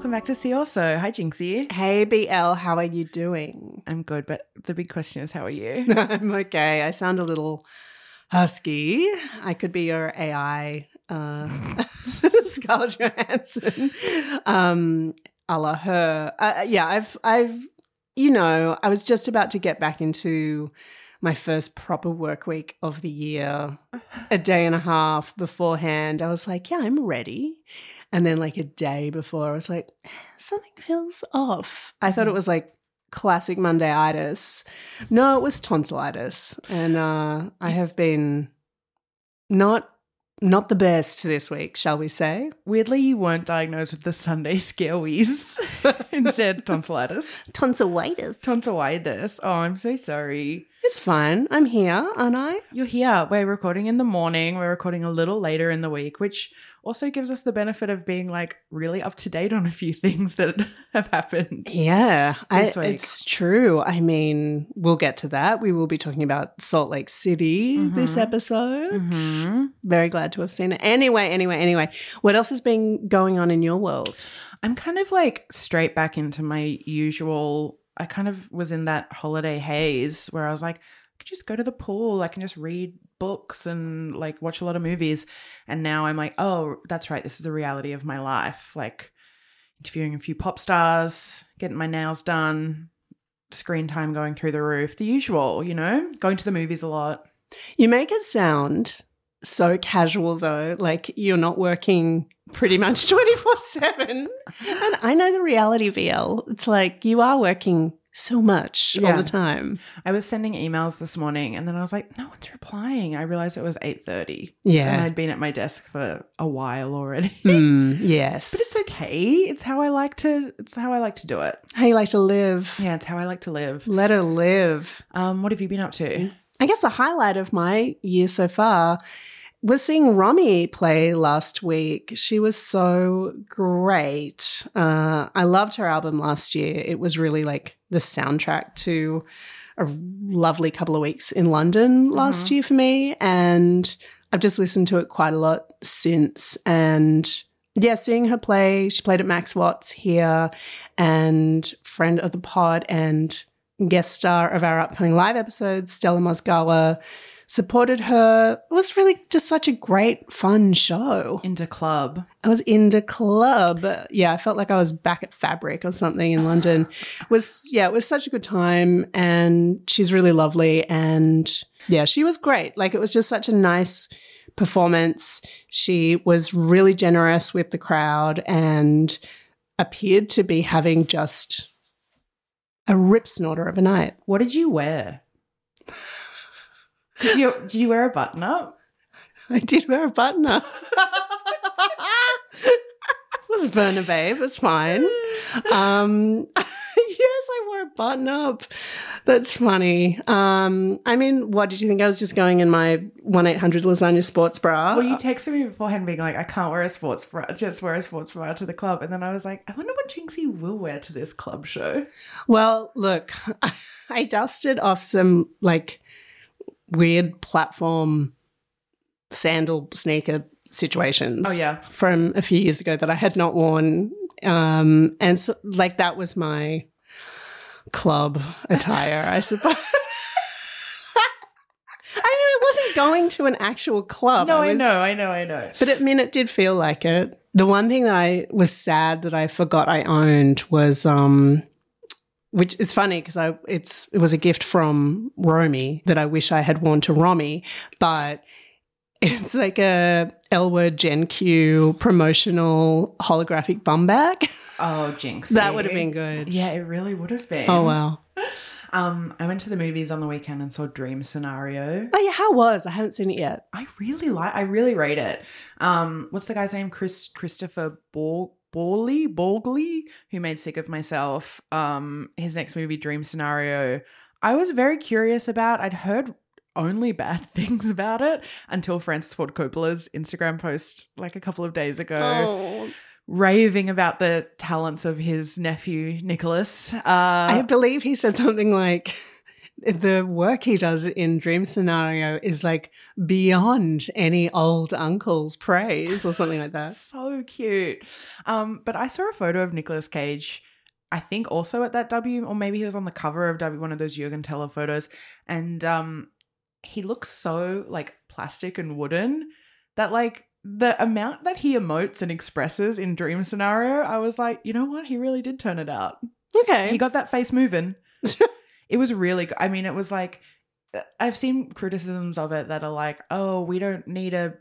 Welcome back to See Also. Hi, Jinxie. Hey BL, how are you doing? I'm good, but the big question is, how are you? I'm okay. I sound a little husky. I could be your AI uh, Scarlett Johansson, um, a la her. Uh, yeah, I've, I've, you know, I was just about to get back into my first proper work week of the year. A day and a half beforehand, I was like, yeah, I'm ready. And then, like a day before, I was like, something feels off. I thought it was like classic Mondayitis. No, it was tonsillitis. And uh, I have been not not the best this week, shall we say? Weirdly, you weren't diagnosed with the Sunday scarewies. Instead, tonsillitis. Tonsillitis. Tonsillitis. Oh, I'm so sorry. It's fine. I'm here, aren't I? You're here. We're recording in the morning. We're recording a little later in the week, which also gives us the benefit of being like really up to date on a few things that have happened. Yeah, I, it's true. I mean, we'll get to that. We will be talking about Salt Lake City this episode. Mm-hmm. Very glad to have seen it. Anyway, anyway, anyway, what else has been going on in your world? I'm kind of like straight back into my usual. I kind of was in that holiday haze where I was like, I could just go to the pool. I can just read books and like watch a lot of movies. And now I'm like, oh, that's right. This is the reality of my life. Like interviewing a few pop stars, getting my nails done, screen time going through the roof, the usual, you know, going to the movies a lot. You make it sound so casual, though, like you're not working pretty much 24 7. And I know the reality, BL. It's like you are working so much all the time. I was sending emails this morning and then I was like, no one's replying. I realized it was 8.30. Yeah. And I'd been at my desk for a while already. Mm, yes. But it's okay. It's how I like to it's how I like to do it. how you like to live. Yeah, it's how I like to live. Let her live. Um, what have you been up to? I guess the highlight of my year so far was seeing Romy play last week. She was so great. Uh, I loved her album last year. It was really like the soundtrack to a lovely couple of weeks in London last year for me. And I've just listened to it quite a lot since. And yeah, seeing her play, she played at Max Watts here and friend of the pod and guest star of our upcoming live episode, Stella Mozgawa, supported her. It was really just such a great, fun show. Into club. I was into club. Yeah, I felt like I was back at Fabric or something in London. It was yeah, it was such a good time, and she's really lovely, and yeah, she was great. Like it was just such a nice performance. She was really generous with the crowd and appeared to be having just a rip snorter of a night. What did you wear? Did you, did you wear a button up? I did wear a button up. it was Verna Babe. It's fine. Um, I wore a button up. That's funny. Um, I mean, what did you think? I was just going in my 1 800 lasagna sports bra. Well, you texted me beforehand being like, I can't wear a sports bra, just wear a sports bra to the club. And then I was like, I wonder what Jinxie will wear to this club show. Well, look, I dusted off some like weird platform sandal sneaker situations. Oh, yeah. from a few years ago that I had not worn, um, and so like that was my club attire, I suppose. I mean, I wasn't going to an actual club. No, I, was- know, I know, I know. but I mean, it did feel like it. The one thing that I was sad that I forgot I owned was, um, which is funny because I it's it was a gift from Romy that I wish I had worn to Romy, but it's like a L word Gen Q promotional holographic bum bag. Oh, Jinx. that would have been good. Yeah, it really would have been. Oh wow. Um, I went to the movies on the weekend and saw Dream Scenario. Oh yeah, how was? I haven't seen it yet. I really like. I really rate it. Um, what's the guy's name? Chris Kristoffer Bor- Borley Borgli, who made Sick of Myself. Um, his next movie, Dream Scenario. I was very curious about. I'd heard only bad things about it until Francis Ford Coppola's Instagram post like a couple of days ago. Oh. Raving about the talents of his nephew Nicolas. Uh, I believe he said something like the work he does in Dream Scenario is like beyond any old uncle's praise or something like that. so cute. Um, but I saw a photo of Nicolas Cage. I think also at that W, or maybe he was on the cover of W, one of those Juergen Teller photos, and um, he looks so like plastic and wooden that like the amount that he emotes and expresses in Dream Scenario, I was like, you know what, he really did turn it out. Okay. He got that face moving. it was really good. I mean, it was like uh, I've seen criticisms of it that are like, "Oh, we don't need a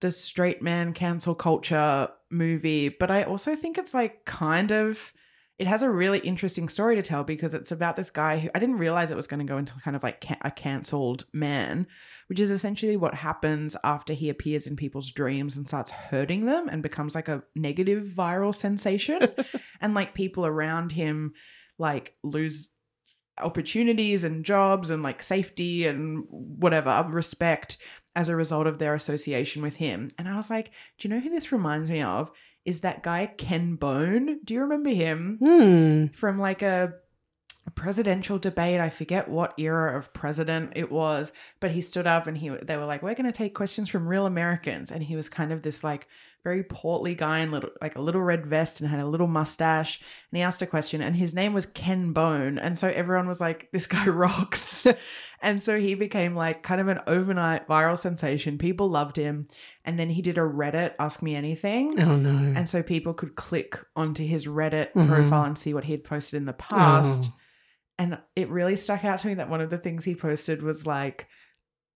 the straight man cancel culture movie," but I also think it's like kind of it has a really interesting story to tell because it's about this guy who I didn't realize it was going to go into kind of like a cancelled man, which is essentially what happens after he appears in people's dreams and starts hurting them and becomes like a negative viral sensation. and like people around him like lose opportunities and jobs and like safety and whatever respect as a result of their association with him. And I was like, do you know who this reminds me of? Is that guy Ken Bone? Do you remember him? Hmm. from like a presidential debate. I forget what era of president it was, but he stood up and he they were like, "We're going to take questions from real Americans," and he was kind of this like very portly guy in little like a little red vest and had a little mustache, and he asked a question, and his name was Ken Bone, and so everyone was like, "This guy rocks," and so he became like kind of an overnight viral sensation. People loved him, and then he did a Reddit Ask Me Anything. Oh no. And so people could click onto his Reddit Mhm. profile and see what he had posted in the past. Oh. And it really stuck out to me that one of the things he posted was like,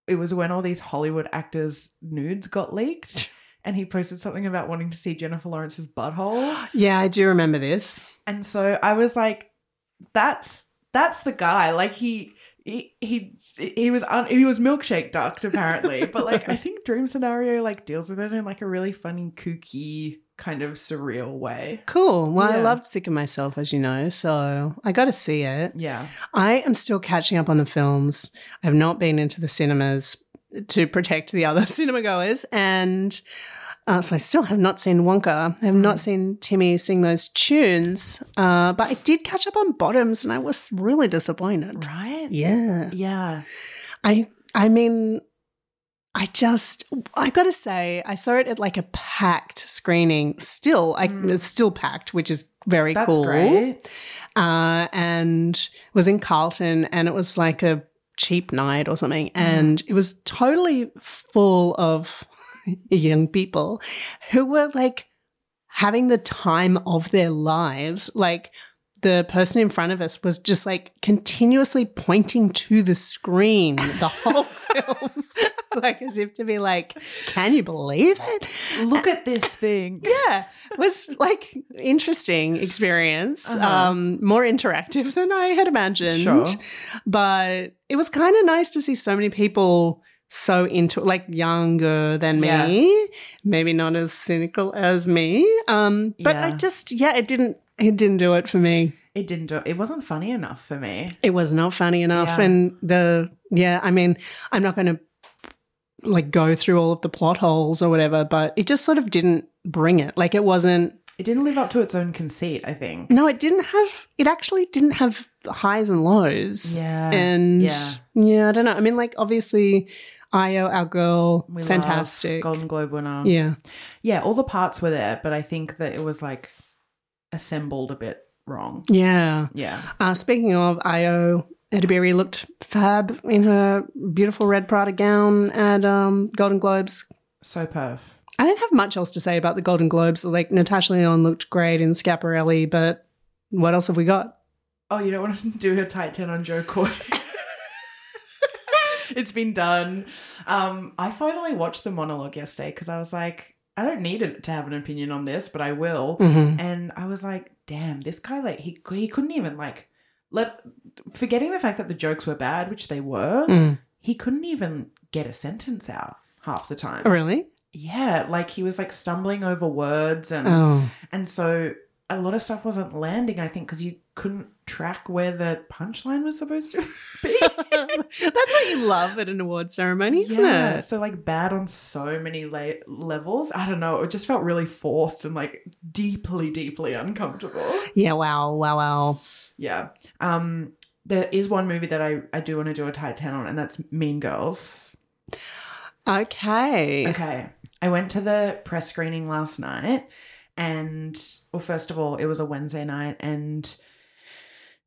it was when all these Hollywood actors' nudes got leaked. And he posted something about wanting to see Jennifer Lawrence's butthole. Yeah, I do remember this. And so I was like, that's that's the guy. Like he he he, he was un, he was milkshake ducked apparently, but like I think Dream Scenario like deals with it in like a really funny, kooky kind of surreal way. Cool. Well, I Yeah. loved Sick of Myself, as you know, so I got to see it. Yeah. I am still catching up on the films. I have not been into the cinemas to protect the other cinema goers, and uh, so I still have not seen Wonka. I have not seen Timmy sing those tunes, uh, but I did catch up on Bottoms, and I was really disappointed. Right? Yeah, Yeah. I I mean. I just, I gotta say, I saw it at like a packed screening. Still, I, it's still packed, which is very Mm. That's cool great. uh, and was in Carlton, and it was like a cheap night or something, mm-hmm. and it was totally full of young people who were like having the time of their lives. Like the person in front of us was just like continuously pointing to the screen the whole film. like as if to be like, can you believe it? Look at this thing. Yeah, it was like interesting experience, Uh-huh. um, more interactive than I had imagined. Sure. But it was kind of nice to see so many people so into like younger than me, Yeah. maybe not as cynical as me. Um, but I just yeah, it didn't it didn't do it for me. It didn't do it wasn't funny enough for me. It was not funny enough, Yeah. and the yeah, I mean, I'm not going to like go through all of the plot holes or whatever, but it just sort of didn't bring it. Like it wasn't. It didn't live up to its own conceit, I think. No, it didn't have. It actually didn't have highs and lows. Yeah. and Yeah. yeah, I don't know. I mean, like obviously, Ayo, our girl, We fantastic. Golden Globe winner. Yeah, Yeah, all the parts were there, but I think that it was like assembled a bit wrong. yeah. Yeah. Uh, speaking of Ayo, Edebiri looked fab in her beautiful red Prada gown at um, Golden Globes. So perf. I don't have much else to say about the Golden Globes. Like Natasha Lyonne looked great in Schiaparelli, but what else have we got? Oh, you don't want to do a tight 10 on Jo Koy? it's been done. Um, I finally watched the monologue yesterday because I was like, I don't need to have an opinion on this, but I will. Mhm. And I was like, damn, this guy, like, he, he couldn't even, like, let, forgetting the fact that the jokes were bad, which they were, Mm. he couldn't even get a sentence out half the time. Really? Yeah, like he was like stumbling over words and Oh, and so a lot of stuff wasn't landing, I think, because you couldn't track where the punchline was supposed to be. that's what you love at an award ceremony, isn't yeah, it? so like bad on so many la- levels. I don't know. It just felt really forced and like deeply, deeply uncomfortable. Yeah. Wow. Wow. Wow. Yeah. Um, there is one movie that I I do want to do a tight ten on, and that's Mean Girls. Okay. Okay. I went to the press screening last night and well first of all it was a Wednesday night and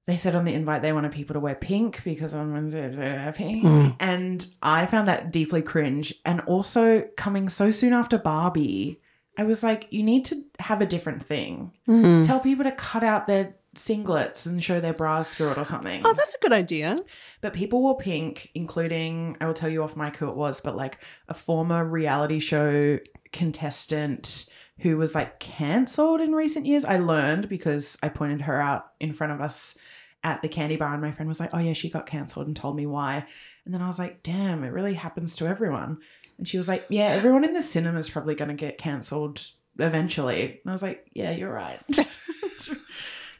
they said on the invite they wanted people to wear pink because on Wednesday they wear pink. Mm. And I found that deeply cringe. And also coming so soon after Barbie, I was like, you need to have a different thing. Mhm. Tell people to cut out their singlets and show their bras through it or something. Oh, that's a good idea. But people wore pink, including, I will tell you off mic who it was, but like a former reality show contestant who was like cancelled in recent years. I learned because I pointed her out in front of us at the candy bar, and my friend was like, Oh, yeah, she got cancelled and told me why. And then I was like, Damn, it really happens to everyone. And she was like, Yeah, everyone in the cinema is probably going to get cancelled eventually. And I was like, Yeah, you're right.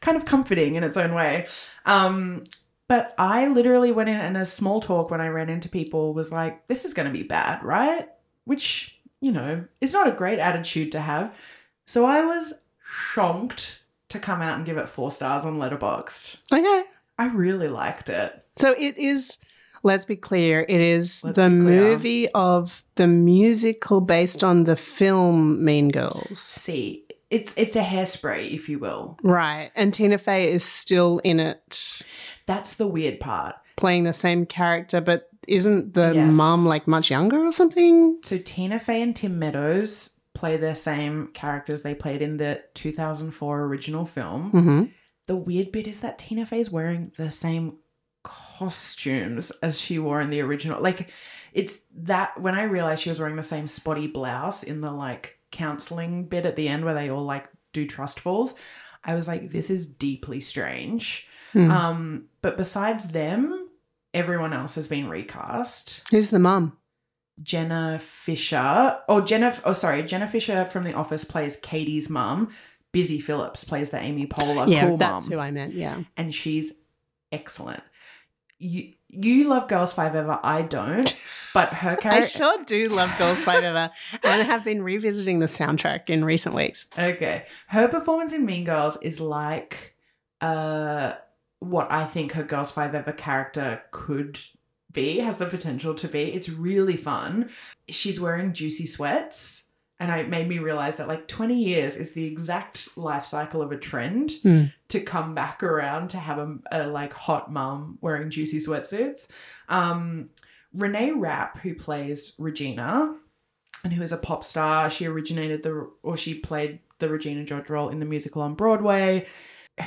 kind of comforting in its own way. Um, but I literally went in and a small talk when I ran into people was like, this is going to be bad, right? Which, you know, is not a great attitude to have. So I was shocked to come out and give it four stars on Letterboxd. Okay. I really liked it. So it is. Let's be clear. It is Let's the movie of the musical based on the film Mean Girls. See, it's it's a hairspray, if you will. Right. And Tina Fey is still in it, That's the weird part. playing the same character, but isn't the Yes. mum like much younger or something? So Tina Fey and Tim Meadows play their same characters they played in the 2004 original film. Mm-hmm. The weird bit is that Tina Fey's wearing the same costumes as she wore in the original. Like, it's that when I realized she was wearing the same spotty blouse in the like counseling bit at the end where they all like do trust falls, I was like, this is deeply strange. Hmm. Um, but besides them, everyone else has been recast. Who's the mum? Jenna Fischer, or Jenna, oh sorry, Jenna Fischer from The Office plays Cady's mum. Busy Philipps plays the Amy Poehler yeah, cool that's mum, who I meant. Yeah. and she's excellent. You you love Girls Five Ever, I don't, but her character I sure do love Girls Five Ever and have been revisiting the soundtrack in recent weeks. Okay, her performance in Mean Girls is like, uh, what I think her Girls Five Ever character could be, has the potential to be. It's really fun. She's wearing juicy sweats. And it made me realize that like 20 years is the exact life cycle of a trend Hmm. to come back around to have a, a like hot mum wearing juicy sweatsuits. Um, Reneé Rapp, who plays Regina, and who is a pop star, she originated the or she played the Regina George role in the musical on Broadway.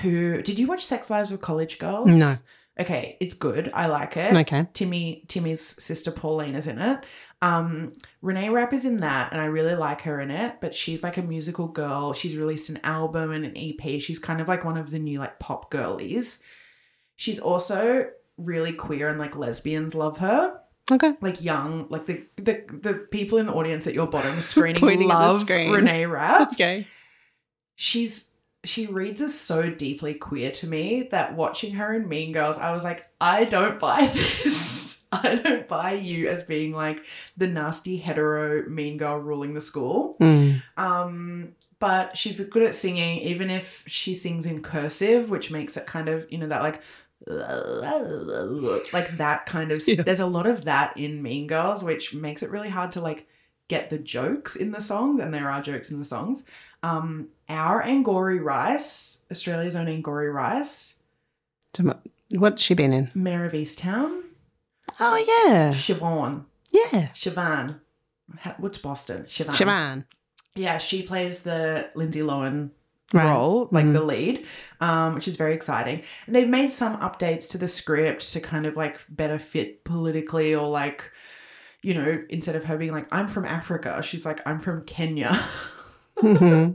Who did you watch Sex Lives of College Girls? No. Okay, it's good. I like it. Okay. Timmy Timmy's sister Pauline is in it. Um, Reneé Rapp is in that, and I really like her in it. But she's like a musical girl. She's released an album and an EP. She's kind of like one of the new like pop girlies. She's also really queer and like lesbians love her. Okay. Like young, like the the the people in the audience at your bottom screening Pointing at the love screen. Reneé Rapp Okay. she's she reads as so deeply queer to me that watching her in Mean Girls, I was like, I don't buy this. I don't buy you as being like the nasty hetero mean girl ruling the school. Mm. Um, but she's good at singing, even if she sings in cursive, which makes it kind of, you know, that like like that kind of Yeah. there's a lot of that in Mean Girls, which makes it really hard to like get the jokes in the songs, and there are jokes in the songs. Um, our Angourie Rice, Australia's own Angourie Rice, What's she been in? Mare of Easttown, Oh yeah. Siobhan, Yeah. Siobhan, what's Boston? Siobhan. Shaman. Yeah, she plays the Lindsay Lohan Right. role, like Mhm. the lead, um, which is very exciting. And they've made some updates to the script to kind of like better fit politically, or like, you know, instead of her being like, "I'm from Africa," she's like, "I'm from Kenya." Mhm.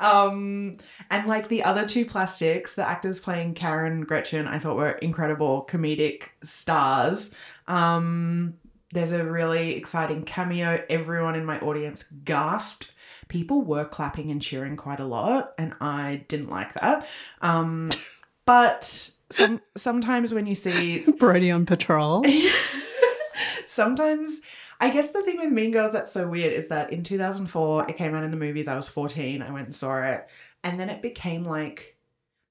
um, and like the other two plastics, the actors playing Karen Gretchen, I thought were incredible comedic stars. Um, there's a really exciting cameo. Everyone in my audience gasped. People were clapping and cheering quite a lot, and I didn't like that. Um, but some sometimes when you see Brodie on patrol. sometimes I guess the thing with Mean Girls that's so weird is that in 2004 it came out in the movies. I was 14. I went and saw it, and then it became like,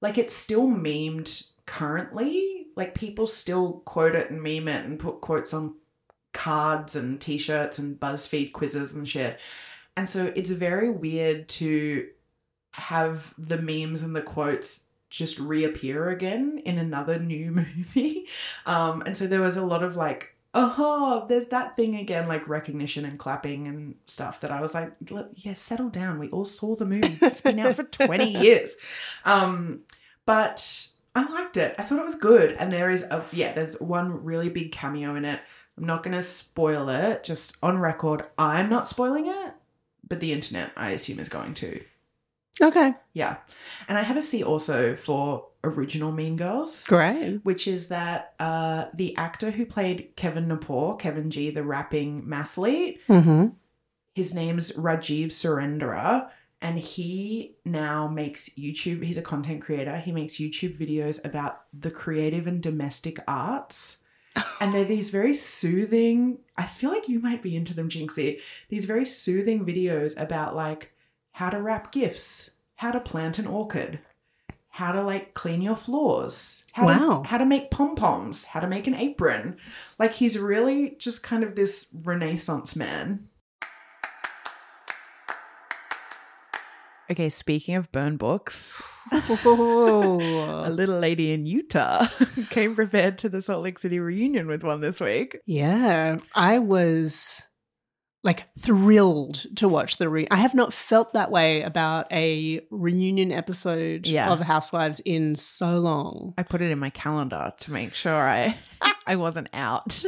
like it's still memed currently. Like people still quote it and meme it and put quotes on cards and T-shirts and BuzzFeed quizzes and shit. And so it's very weird to have the memes and the quotes just reappear again in another new movie. Um, and so there was a lot of like, oh, there's that thing again, like recognition and clapping and stuff that I was like, "Look, yeah, settle down. We all saw the movie. It's been out for 20 years. Um, but I liked it. I thought it was good. And there is a, yeah, there's one really big cameo in it. I'm not going to spoil it, just on record. I'm not spoiling it, but the internet, I assume, is going to. Okay. Yeah. And I have a See Also for original Mean Girls, Great. which is that uh, the actor who played Kevin Gnapoor, Kevin G, the rapping mathlete, Mm-hmm. his name's Rajiv Surendra. And he now makes YouTube, he's a content creator. He makes YouTube videos about the creative and domestic arts. And they're these very soothing, I feel like you might be into them, Jinxie. These very soothing videos about like how to wrap gifts, how to plant an orchid, how to like clean your floors, how Wow. to how to make pom-poms, how to make an apron. Like he's really just kind of this renaissance man. Okay, speaking of burn books, a little lady in Utah came prepared to the Salt Lake City reunion with one this week. yeah. I was like thrilled to watch the re I have not felt that way about a reunion episode Yeah. of Housewives in so long. I put it in my calendar to make sure I I wasn't out.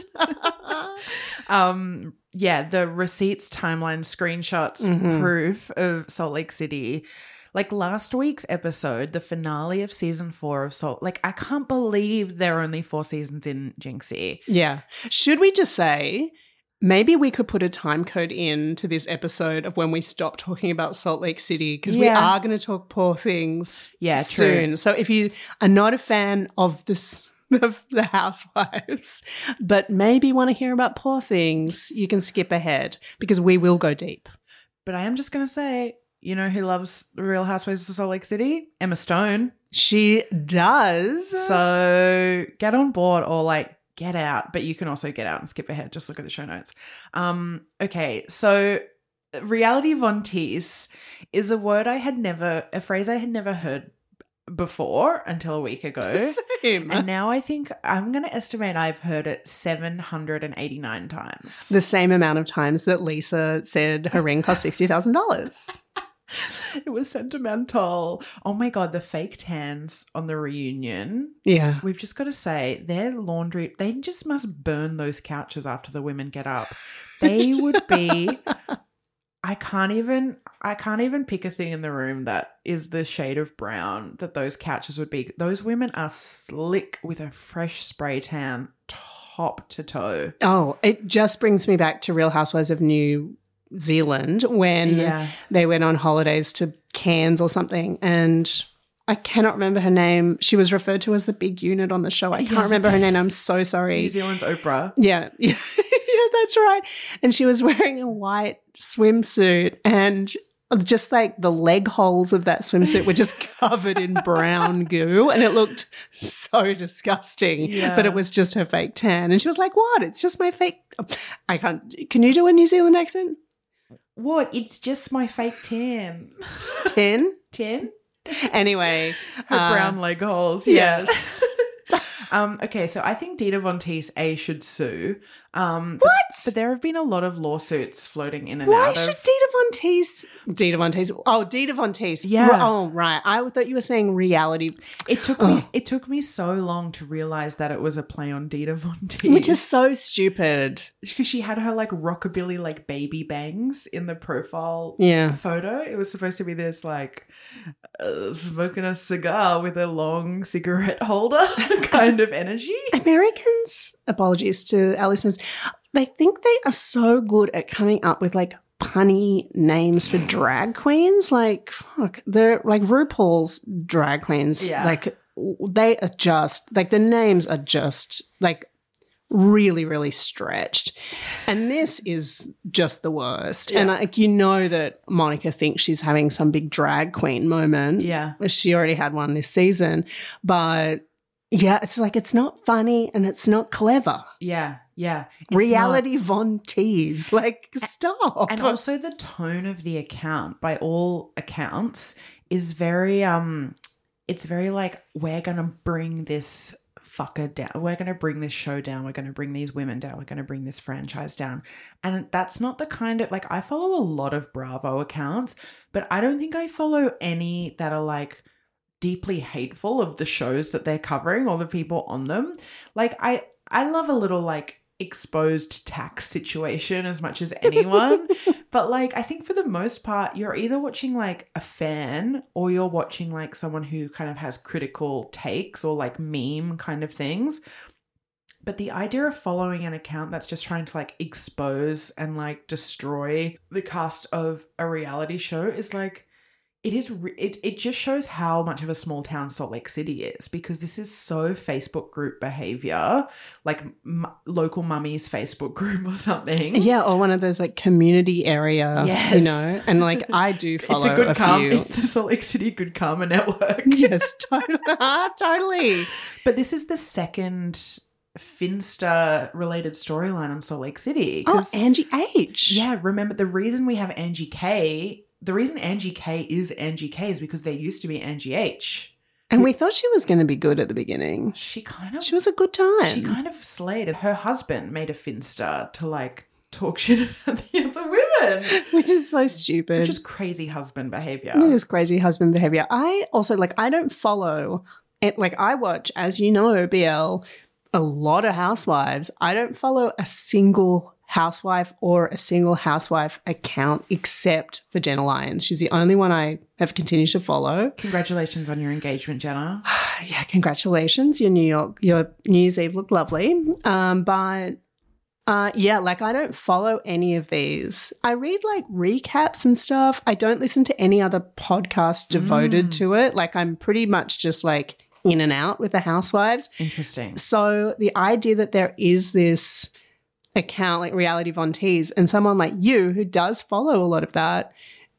um yeah, the receipts, timeline, screenshots, Mhm. proof of Salt Lake City. Like last week's episode, the finale of season four of Salt. Like I can't believe there are only four seasons in Jinxie. Yeah. Should we just say maybe we could put a time code in to this episode of when we stop talking about Salt Lake City because we are going to talk poor things Yeah, true. soon. So if you are not a fan of this of the housewives, but maybe want to hear about poor things, you can skip ahead because we will go deep. But I am just gonna say, you know who loves the Real Housewives of Salt Lake City? Emma Stone. She does. So get on board or like get out, but you can also get out and skip ahead. Just look at the show notes. Um, okay, so reality von tease is a word I had never, a phrase I had never heard before until a week ago. Same. And now I think I'm going to estimate I've heard it 789 times. the same amount of times that Lisa said her ring cost $60,000. it was sentimental. Oh my god, the fake tans on the reunion. Yeah. We've just got to say, their laundry, they just must burn those couches after the women get up. They would be I can't even I can't even pick a thing in the room that is the shade of brown that those couches would be. Those women are slick with a fresh spray tan top to toe. Oh, it just brings me back to Real Housewives of New Zealand when Yeah. they went on holidays to Cairns or something and I cannot remember her name. She was referred to as the big unit on the show. I can't remember her name. I'm so sorry. New Zealand's Oprah. Yeah. That's right. And she was wearing a white swimsuit and just like the leg holes of that swimsuit were just covered in brown goo and it looked so disgusting. Yeah. But it was just her fake tan. And she was like, What? It's just my fake. I can't. Can you do a New Zealand accent? What? It's just my fake tan. 10? Ten? Anyway. Her uh, brown leg holes. yeah. Yes. um, okay, so I think Dita Von Teese A should sue. Um, what? But, but there have been a lot of lawsuits floating in and Why out should of. Dita Von Teese? Dita Von Teese. Oh, Dita Von Teese. Yeah. Oh, right. I thought you were saying reality, It took me. It took me so long to realize that it was a play on Dita Von Teese, which is so stupid. because she had her like rockabilly like baby bangs in the profile Yeah. photo. It was supposed to be this like uh, smoking a cigar with a long cigarette holder kind of energy. Americans, apologies to our listeners, they think they are so good at coming up with like punny names for drag queens. Like, fuck, they're like RuPaul's drag queens. Yeah. Like, they are just, like, the names are just like really, really stretched. And this is just the worst. And like, you know that Monica thinks she's having some big drag queen moment. Yeah. She already had one this season. But yeah, it's like it's not funny and it's not clever. Yeah, yeah. It's not- Reality Von Tease. Like, stop. and also the tone of the account by all accounts is very um it's very like we're gonna bring this fucker down we're gonna bring this show down we're gonna bring these women down we're gonna bring this franchise down and that's not the kind of like i follow a lot of bravo accounts but i don't think i follow any that are like deeply hateful of the shows that they're covering or the people on them. Like i i love a little like exposed tax situation as much as anyone. But like i think for the most part you're either watching like a fan or you're watching like someone who kind of has critical takes or like meme kind of things. But the idea of following an account that's just trying to like expose and like destroy the cast of a reality show is like it is it, it just shows how much of a small town salt lake city is because this is so facebook group behavior like m- local mummies facebook group or something yeah, or one of those like community area, Yes. you know, and like I do follow it's a good karma few. it's the salt lake city good karma network yes, totally, ah, totally. but this is the second finsta related storyline on salt lake city Oh, Angie H. Yeah, remember the reason we have Angie K, the reason Angie K is Angie K is because there used to be Angie H. and we thought she was going to be good at the beginning. She kind of She was a good time. she kind of slayed it. Her husband made a Finsta to like talk shit about the other women. which is so stupid. Which is crazy husband behavior. It is crazy husband behavior. I also like I don't follow it like I watch, as you know, BL, a lot of housewives. I don't follow a single housewife or a single housewife account except for Jenna Lyons. She's the only one I have continued to follow. Congratulations on your engagement, Jenna. Yeah, congratulations. Your New York, your New Year's Eve looked lovely. Um, but uh, yeah, like I don't follow any of these. I read like recaps and stuff. I don't listen to any other podcast devoted to it. Like I'm pretty much just like in and out with the housewives. Interesting. So the idea that there is this account like Reality Von Tease and someone like you who does follow a lot of that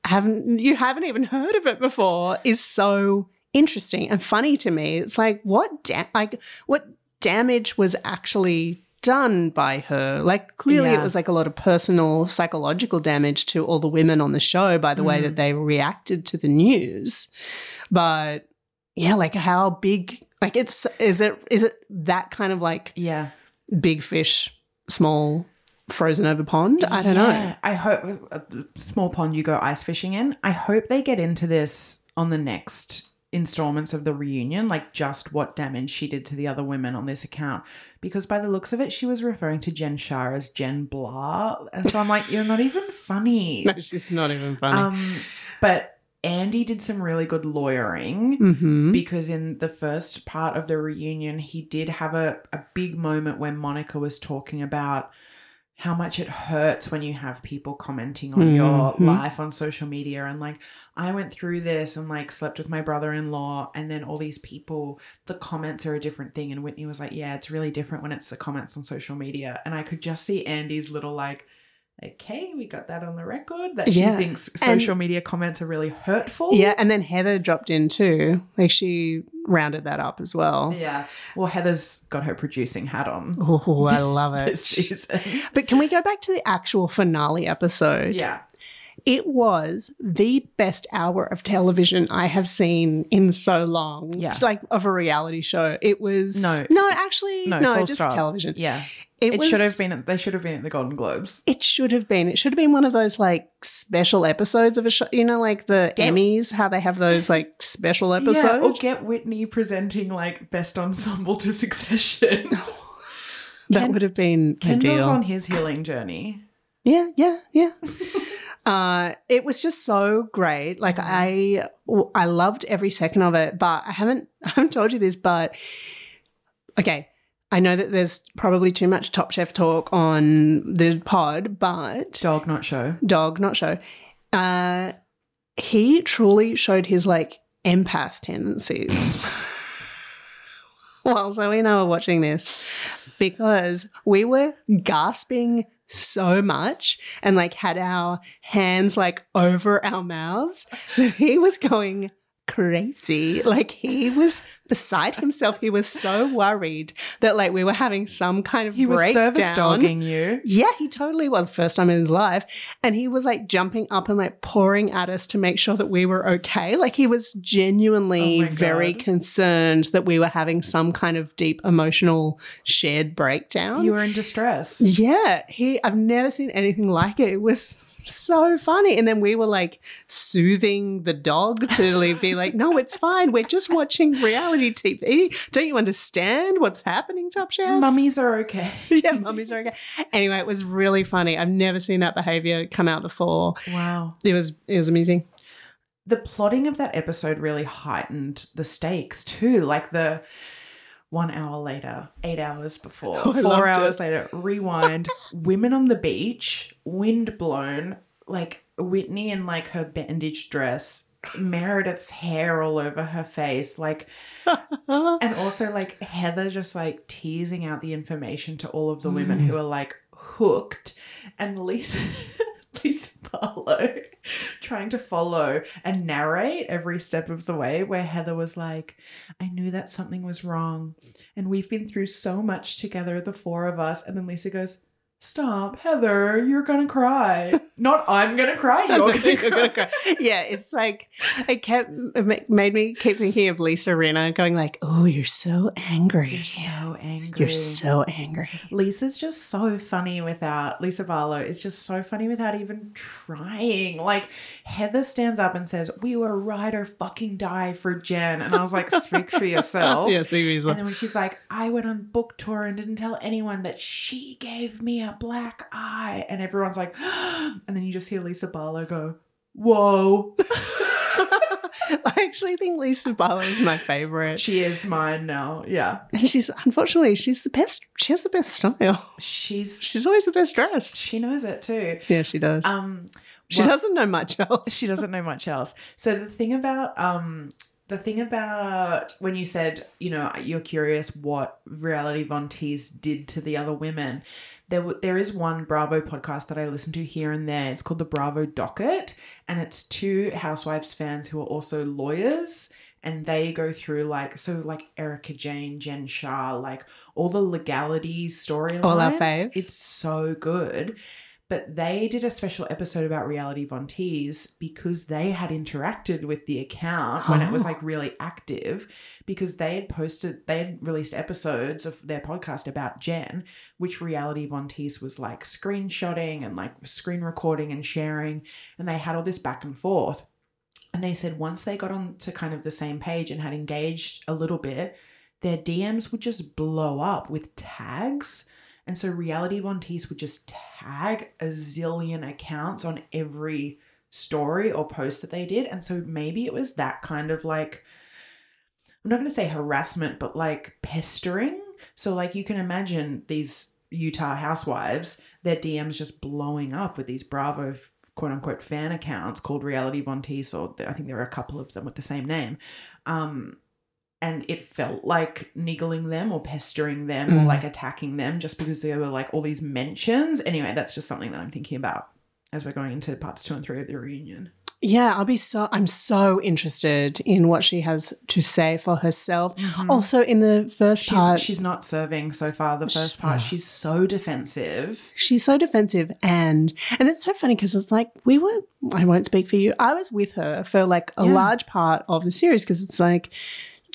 haven't you haven't even heard of it before is so interesting and funny to me. It's like what da- like what damage was actually done by her? Like clearly Yeah. it was like a lot of personal psychological damage to all the women on the show by the way that mm. they reacted to the news. But yeah, like how big like it's is it is it that kind of like Yeah. big fish, small frozen over pond. I don't know. I hope uh, small pond you go ice fishing in. I hope they get into this on the next installments of the reunion, like just what damage she did to the other women on this account. Because by the looks of it, she was referring to Jen Shah as Jen Blah, and so I'm like, you're not even funny. No, she's not even funny. Um, but Andy did some really good lawyering hmm because in the first part of the reunion, he did have a, a big moment where Monica was talking about how much it hurts when you have people commenting on your Mhm. life on social media and like I went through this and like slept with my brother-in-law and then all these people the comments are a different thing and Whitney was like yeah it's really different when it's the comments on social media and I could just see Andy's little like okay we got that on the record that she Yeah. thinks And- social media comments are really hurtful Yeah, and then Heather dropped in too. Like she rounded that up as well. Yeah. Well, Heather's got her producing hat on Oh, I love it. But can we go back to the actual finale episode? yeah. It was the best hour of television I have seen in so long. Yeah. It's like of a reality show. It was No. no, actually, No, no, just stop. television. Yeah. It, It, was, should have been. They should have been at the Golden Globes. It should have been. It should have been one of those like special episodes of a show. You know, like the Get- Emmys, how they have those like special Yeah, episodes. or get Whitney presenting like best ensemble to Succession. that Ken- would have been Kendall's ideal. on his healing journey. Yeah, yeah, yeah. uh, it was just so great. Like I, I loved every second of it. But I haven't, I haven't told you this. But okay, I know that there's probably too much Top Chef talk on the pod, but Dog, not show. dog, not show. Uh, he truly showed his like empath tendencies. While Zoe and I were watching this, because we were gasping so much and like had our hands like over our mouths. That he was going crazy. Like he was beside himself. He was so worried that like we were having some kind of He was service dogging you. Yeah, he totally was. First time in his life. And he was like jumping up and like pouring at us to make sure that we were okay. Like he was genuinely Oh very concerned that we were having some kind of deep emotional shared breakdown. You were in distress. yeah, he I've never seen anything like it. It was so funny. And then we were like soothing the dog to be like, no, it's fine. We're just watching reality TV. Don't you understand what's happening, Top Chef? Mummies are okay. yeah, mummies are okay. Anyway, it was really funny. I've never seen that behavior come out before. Wow. It was it was amazing. the plotting of that episode really heightened the stakes too. Like the one hour later, eight hours before, Oh, four hours it. later, rewind, women on the beach, wind blown, like Whitney in like her bandaged dress, Meredith's hair all over her face, like, and also like Heather just like teasing out the information to all of the women Mm. who are like hooked, and Lisa. Lisa Barlow trying to follow and narrate every step of the way where Heather was like, I knew that something was wrong. And we've been through so much together, the four of us. And then Lisa goes, Stop, Heather, you're gonna cry. Not I'm gonna cry, you're gonna You're gonna cry. cry. yeah, it's like it kept it made me keep thinking of Lisa Rinna going like, "Oh, you're so angry. You're so angry. You're so angry." Lisa's just so funny without Lisa Barlow is just so funny without even trying. Like Heather stands up and says, "We were ride or fucking die for Jen," and I was like, "Speak for yourself." yeah, seriously. And then when she's like, I went on book tour and didn't tell anyone that she gave me a black eye. And everyone's like, and then you just hear Lisa Barlow go, Whoa. I actually think Lisa Barlow is my favorite. she is mine now. Yeah. and she's unfortunately she's the best. She has the best style. She's She's always the best dressed. she knows it too. Yeah, she does. Um she what- doesn't know much else. she doesn't know much else. So the thing about um the thing about when you said, you know, you're curious what reality Von Teese did to the other women, there w- there is one Bravo podcast that I listen to here and there. It's called the Bravo Docket, and it's two Housewives fans who are also lawyers. And they go through like so like Erika Jayne, Jen Shah, like all the legality storylines. All our faves. It's so good. But they did a special episode about Reality Von Tease because they had interacted with the account when it was like really active because they had posted, they had released episodes of their podcast about Jen, which Reality Von Tease was like screenshotting and like screen recording and sharing. And they had all this back and forth. And they said once they got on to kind of the same page and had engaged a little bit, their DMs would just blow up with tags. And so Reality Von Tease would just tag a zillion accounts on every story or post that they did. And so maybe it was that kind of like, I'm not going to say harassment, but like pestering. So, like, you can imagine these Utah housewives, their DMs just blowing up with these Bravo quote unquote fan accounts called Reality Von Tease, or I think there are a couple of them with the same name. Um, and it felt like niggling them or pestering them or Mm. like attacking them just because there were like all these mentions. Anyway, that's just something that I'm thinking about as we're going into parts two and three of the reunion. Yeah, I'll be so I'm so interested in what she has to say for herself. Also in the first She's, part she's not serving so far. The first part, she's so defensive. she's so defensive and and it's so funny because it's like we were i won't speak for you i was with her for like a Yeah. large part of the series because it's like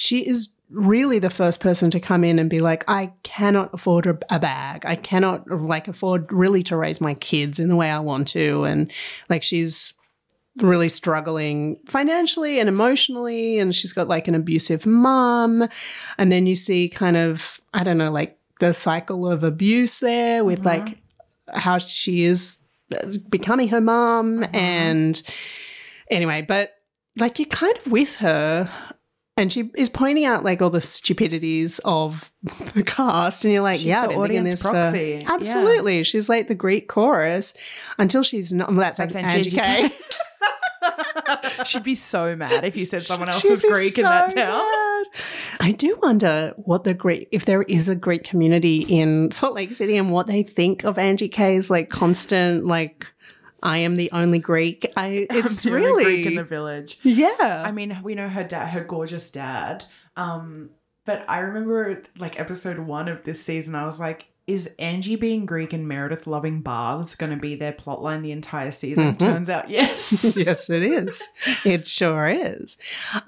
she is really the first person to come in and be like i cannot afford a, bag. I cannot like afford really to raise my kids in the way i want to. And like she's really struggling financially and emotionally and she's got like an abusive mom. And then you see kind of i don't know like the cycle of abuse there with like how she is uh, becoming her mom and anyway but like you're kind of with her and she is pointing out like all the stupidities of the cast and you're like She's yeah the I've been thinking audience this for- proxy. Yeah. absolutely she's like the greek chorus until she's not well, that's, That's like Angie K. She'd be so mad if you said someone else She'd was Greek in that town. mad. I do wonder what the Greek, if there is a Greek community in Salt Lake City and what they think of Angie K's like constant, like, I am the only Greek. I, it's I'm the only really, Greek in the village. yeah. I mean, we know her dad, her gorgeous dad. Um, but I remember like episode one of this season, I was like, is Angie being Greek and Meredith loving baths going to be their plotline the entire season? Turns out, yes. yes, it is. It sure is.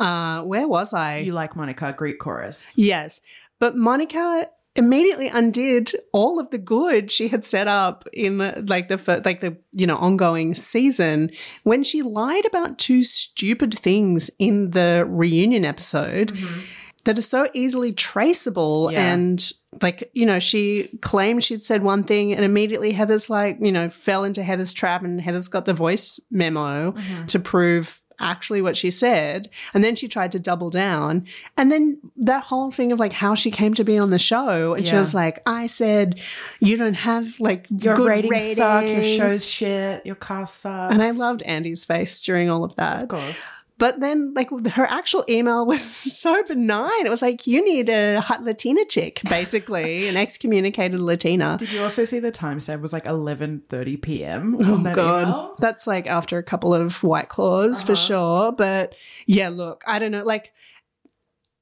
Uh, where was I? You like Monica, Greek chorus. Yes. But Monica immediately undid all of the good she had set up in the, like the like the you know ongoing season when she lied about two stupid things in the reunion episode mm-hmm. that are so easily traceable Yeah. and like you know she claimed she'd said one thing and immediately heather's like you know fell into heather's trap and heather's got the voice memo mm-hmm. to prove actually what she said. And then she tried to double down. And then that whole thing of like how she came to be on the show and she was like i said you don't have like Your good ratings, suck, your show's shit, your cast sucks. and i loved andy's face during all of that. Of course. But then, like, her actual email was so benign. It was like, you need a hot Latina chick, basically, an excommunicated Latina. Did you also see the timestamp was like 11.30 p.m. on Oh, that God. email? That's like after a couple of White Claws for Uh-huh. sure. But yeah, look, I don't know. Like,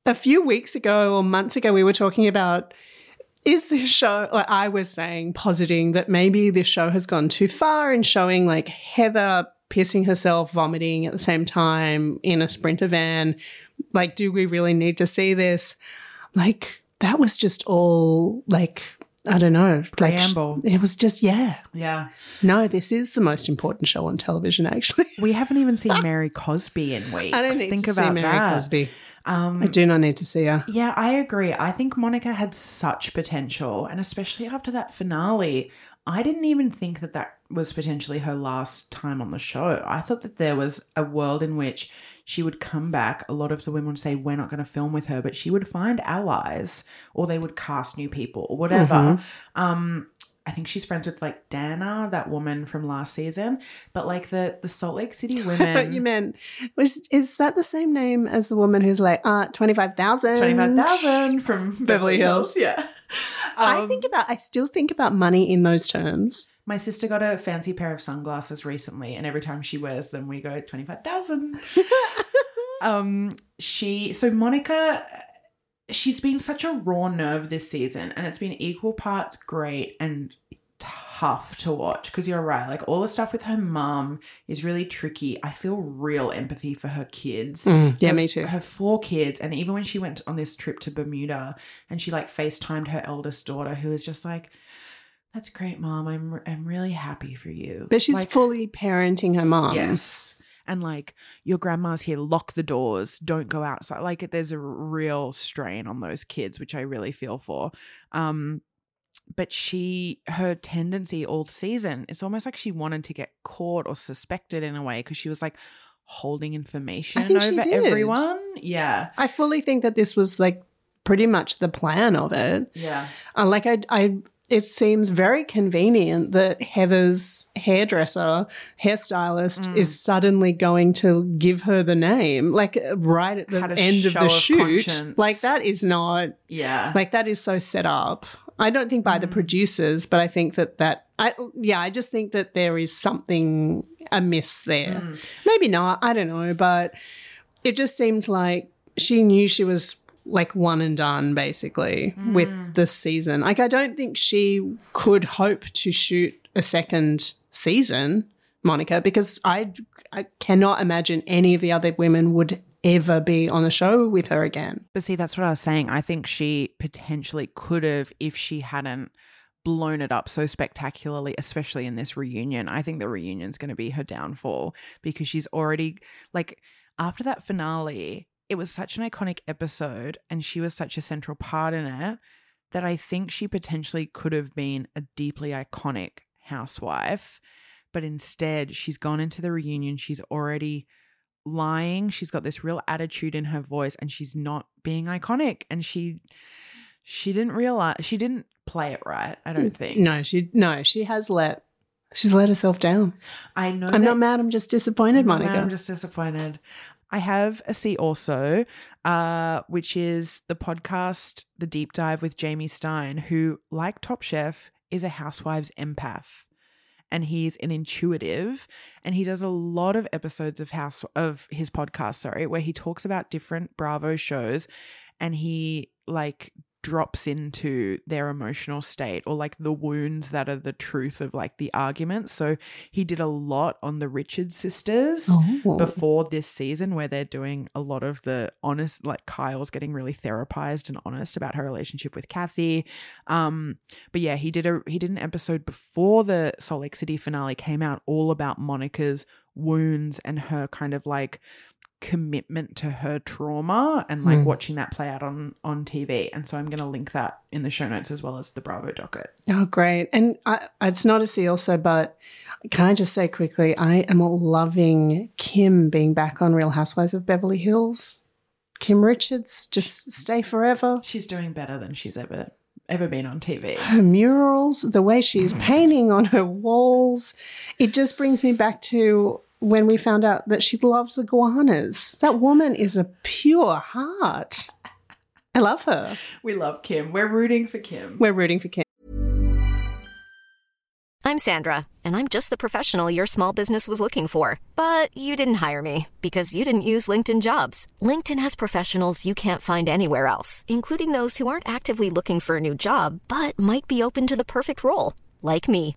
a few weeks ago or months ago, we were talking about is this show like I was saying, positing that maybe this show has gone too far in showing like Heather pissing herself, vomiting at the same time in a sprinter van. Like, do we really need to see this? Like, that was just all like I don't know. Like, Preamble. it was just yeah. Yeah. No, this is the most important show on television, actually. We haven't even seen Mary Cosby in weeks. I don't need Think to about see Mary that. Cosby. Um, I do not need to see her. Yeah, I agree. I think Monica had such potential, and especially after that finale, I didn't even think that that was potentially her last time on the show. I thought that there was a world in which she would come back. A lot of the women would say, We're not going to film with her, but she would find allies or they would cast new people or whatever. Um, I think she's friends with like Dana, that woman from last season. But like the the Salt Lake City women, What you meant was is that the same name as the woman who's like uh twenty five thousand? twenty five thousand from Beverly Hills. Yeah. I Um, think about I still think about money in those terms. My sister got a fancy pair of sunglasses recently, and every time she wears them, we go twenty five thousand. um, she so Monica, she's been such a raw nerve this season, and it's been equal parts great and tough to watch because you're right. Like all the stuff with her mum is really tricky. I feel real empathy for her kids. Mm, yeah, Her- me too. Her four kids, and even when she went on this trip to Bermuda, and she like FaceTimed her eldest daughter, who was just like, "That's great, mom. I'm I'm really happy for you." But she's Like, fully parenting her mom. Yes. And like your grandma's here, lock the doors, don't go outside. Like there's a real strain on those kids, which I really feel for. Um, but she, her tendency all season, it's almost like she wanted to get caught or suspected in a way because she was like holding information over did. everyone. Yeah. I fully think that this was like pretty much the plan of it. Yeah. Uh, like I, I, it seems very convenient that Heather's hairdresser, hairstylist, Mm. is suddenly going to give her the name, like uh, right at the end of the of shoot. conscience. Like that is not Yeah. like that is so set up. I don't think by the Mm. producers, but I think that that I yeah, I just think that there is something amiss there. Mm. Maybe not, I don't know, but it just seemed like she knew she was like one and done basically Mm. with this season. Like I don't think she could hope to shoot a second season, Monica, because I I cannot imagine any of the other women would ever be on the show with her again. But see, that's what I was saying. I think she potentially could have if she hadn't blown it up so spectacularly, especially in this reunion. I think the reunion's going to be her downfall because she's already like after that finale, it was such an iconic episode and she was such a central part in it that I think she potentially could have been a deeply iconic housewife. But instead, she's gone into the reunion. She's already lying. She's got this real attitude in her voice and she's not being iconic. And she she didn't realize she didn't play it right, I don't mm, think. No, she no, she has let she's let herself down. I know I'm not mad, I'm just disappointed, I'm Monica. mad, I'm just disappointed. I have a See Also, uh, which is the podcast The Deep Dive with Jamie Stein, who, like Top Chef, is a housewives empath. And he's an intuitive, and he does a lot of episodes of house of his podcast, sorry, where he talks about different Bravo shows, and he like drops into their emotional state or like the wounds that are the truth of like the argument. So he did a lot on the Richard sisters Oh. before this season where they're doing a lot of the honest like Kyle's getting really therapized and honest about her relationship with Kathy. Um but yeah, he did a he did an episode before the Salt Lake City finale came out all about Monica's wounds and her kind of like commitment to her trauma and like Hmm. watching that play out on on TV. And so I'm going to link that in the show notes as well as the Bravo docket. Oh, great. And I, it's not a See Also, but can I just say quickly, I am loving Kim being back on Real Housewives of Beverly Hills. Kim Richards, just stay forever. She's doing better than she's ever ever been on TV. Her murals, the way she's painting on her walls, it just brings me back to when we found out that she loves iguanas. That woman is a pure heart. I love her. We love Kim. We're rooting for Kim. We're rooting for Kim. I'm Sandra, and I'm just the professional your small business was looking for. But you didn't hire me because you didn't use LinkedIn jobs. LinkedIn has professionals you can't find anywhere else, including those who aren't actively looking for a new job but might be open to the perfect role, like me.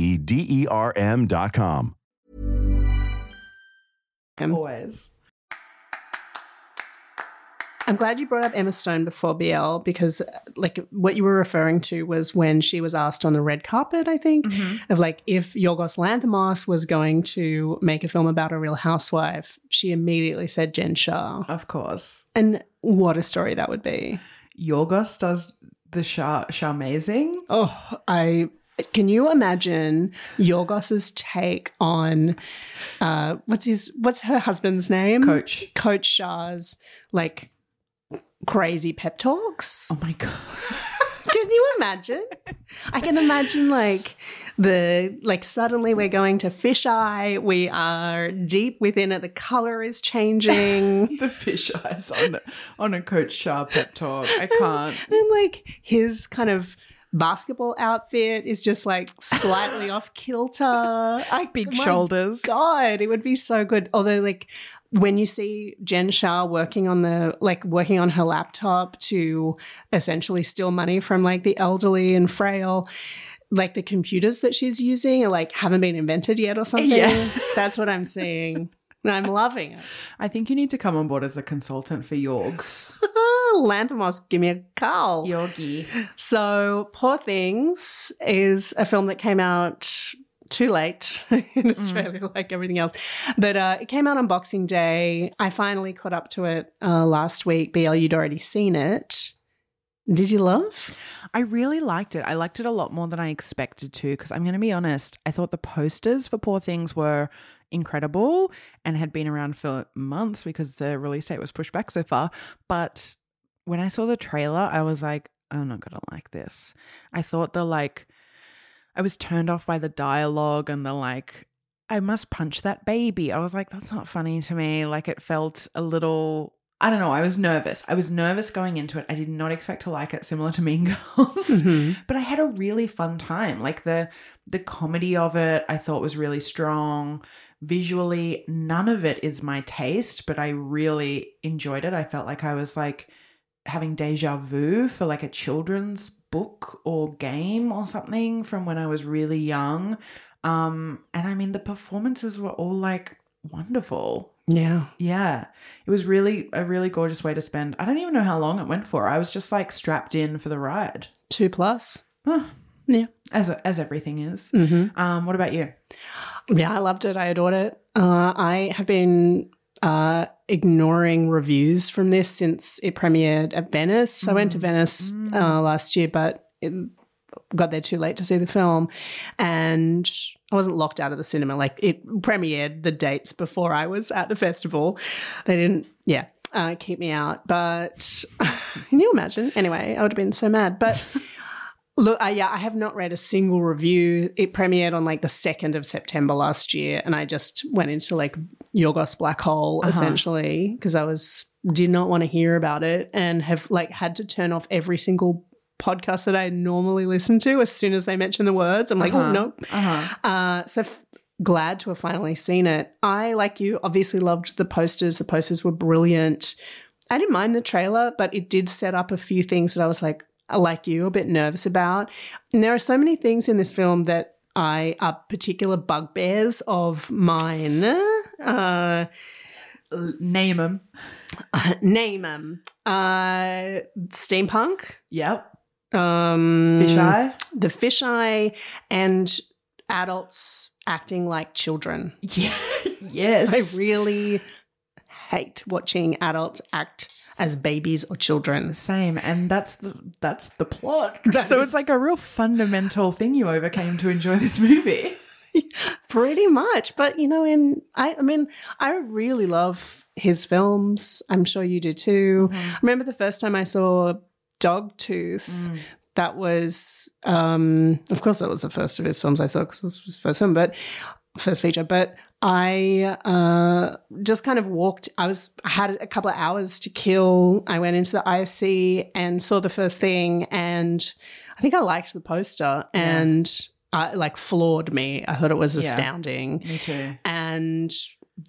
D E R M.com. him. Always. I'm glad you brought up Emma Stone before BL because, uh, like, what you were referring to was when she was asked on the red carpet, I think, of like if Yorgos Lanthimos was going to make a film about a real housewife, she immediately said Jen Shah. Of course. And what a story that would be. Yorgos does the Shah amazing. Oh, I can you imagine Yorgos's take on uh what's his what's her husband's name? Coach. Coach Shah's like crazy pep talks. Oh my god. Can you imagine? I can imagine like the like suddenly we're going to fisheye. We are deep within it. The color is changing. the fish eyes on on a Coach Shah pep talk. I can't. and like his kind of basketball outfit is just like slightly off kilter. I, Big shoulders. God, it would be so good. Although, like, when you see Jen Shah working on the like working on her laptop to essentially steal money from like the elderly and frail. Like the computers that she's using are like haven't been invented yet or something. Yeah. That's what I'm seeing. I'm loving it. I think you need to come on board as a consultant for Yorgs. Lanthimos, give me a call. Yorgi. So, Poor Things is a film that came out too late in Australia, like everything else. But uh, it came out on Boxing Day. I finally caught up to it uh, last week. BL, you'd already seen it. Did you love? I really liked it. I liked it a lot more than I expected to because I'm going to be honest, I thought the posters for Poor Things were incredible and had been around for months because the release date was pushed back so far. But when I saw the trailer, I was like, I'm not going to like this. I thought the like, I was turned off by the dialogue and the like, I must punch that baby. I was like, that's not funny to me. Like, it felt a little. I don't know. I was nervous. I was nervous going into it. I did not expect to like it, similar to Mean Girls, mm-hmm. but I had a really fun time. Like the the comedy of it, I thought was really strong. Visually, none of it is my taste, but I really enjoyed it. I felt like I was like having deja vu for like a children's book or game or something from when I was really young. Um, and I mean, the performances were all like wonderful. Yeah. Yeah. It was really a really gorgeous way to spend. I don't even know how long it went for. I was just like strapped in for the ride. Two plus. Yeah. As as everything is. Mm-hmm. Um, what about you? Yeah, I loved it. I adored it. Uh, I have been uh, ignoring reviews from this since it premiered at Venice. I went to Venice uh, last year, but it got there too late to see the film, and I wasn't locked out of the cinema. Like it premiered the dates before I was at the festival. They didn't, yeah. Uh, keep me out, but can you imagine? Anyway, I would have been so mad. But Look, I, yeah, I have not read a single review. It premiered on like the 2nd of September last year, and I just went into like Yorgos black hole essentially because I was did not want to hear about it and have like had to turn off every single podcast that I normally listen to as soon as they mention the words. I'm like, oh no. Uh-huh. Uh, so f- glad to have finally seen it. I, like you, obviously loved the posters. The posters were brilliant. I didn't mind the trailer, but it did set up a few things that I was like, like you, a bit nervous about. And there are so many things in this film that I are particular bugbears of mine. Uh, Name them. name them. Uh, steampunk. Yep. Um, Fisheye. The fisheye and adults acting like children. Yeah. yes. I really hate watching adults act as babies or children. Same, and that's the that's the plot. That so is- it's like a real fundamental thing you overcame to enjoy this movie. Pretty much. But you know, in I I mean, I really love his films. I'm sure you do too. I remember the first time I saw Dogtooth. That was, um, of course, that was the first of his films I saw because it was his first film, but first feature. But I uh, just kind of walked. I was I had a couple of hours to kill. I went into the IFC and saw the first thing, and I think I liked the poster, and uh, like floored me. I thought it was Yeah. astounding, Me too. and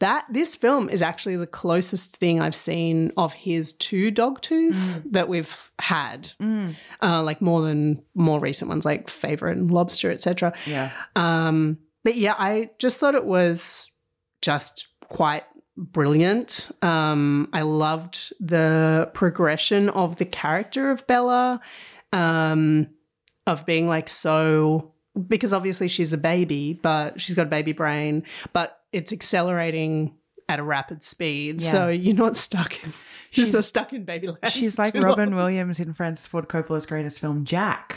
that this film is actually the closest thing I've seen of his to Dogtooth that we've had. Uh, like more than more recent ones, like Favorite and Lobster, etc. Yeah. Um, but yeah, I just thought it was just quite brilliant. Um, I loved the progression of the character of Bella, um, of being like so because obviously she's a baby, but she's got a baby brain, but it's accelerating at a rapid speed. Yeah. So you're not stuck in she's not stuck in baby land. She's like Robin long. Williams in Francis Ford Coppola's greatest film, Jack.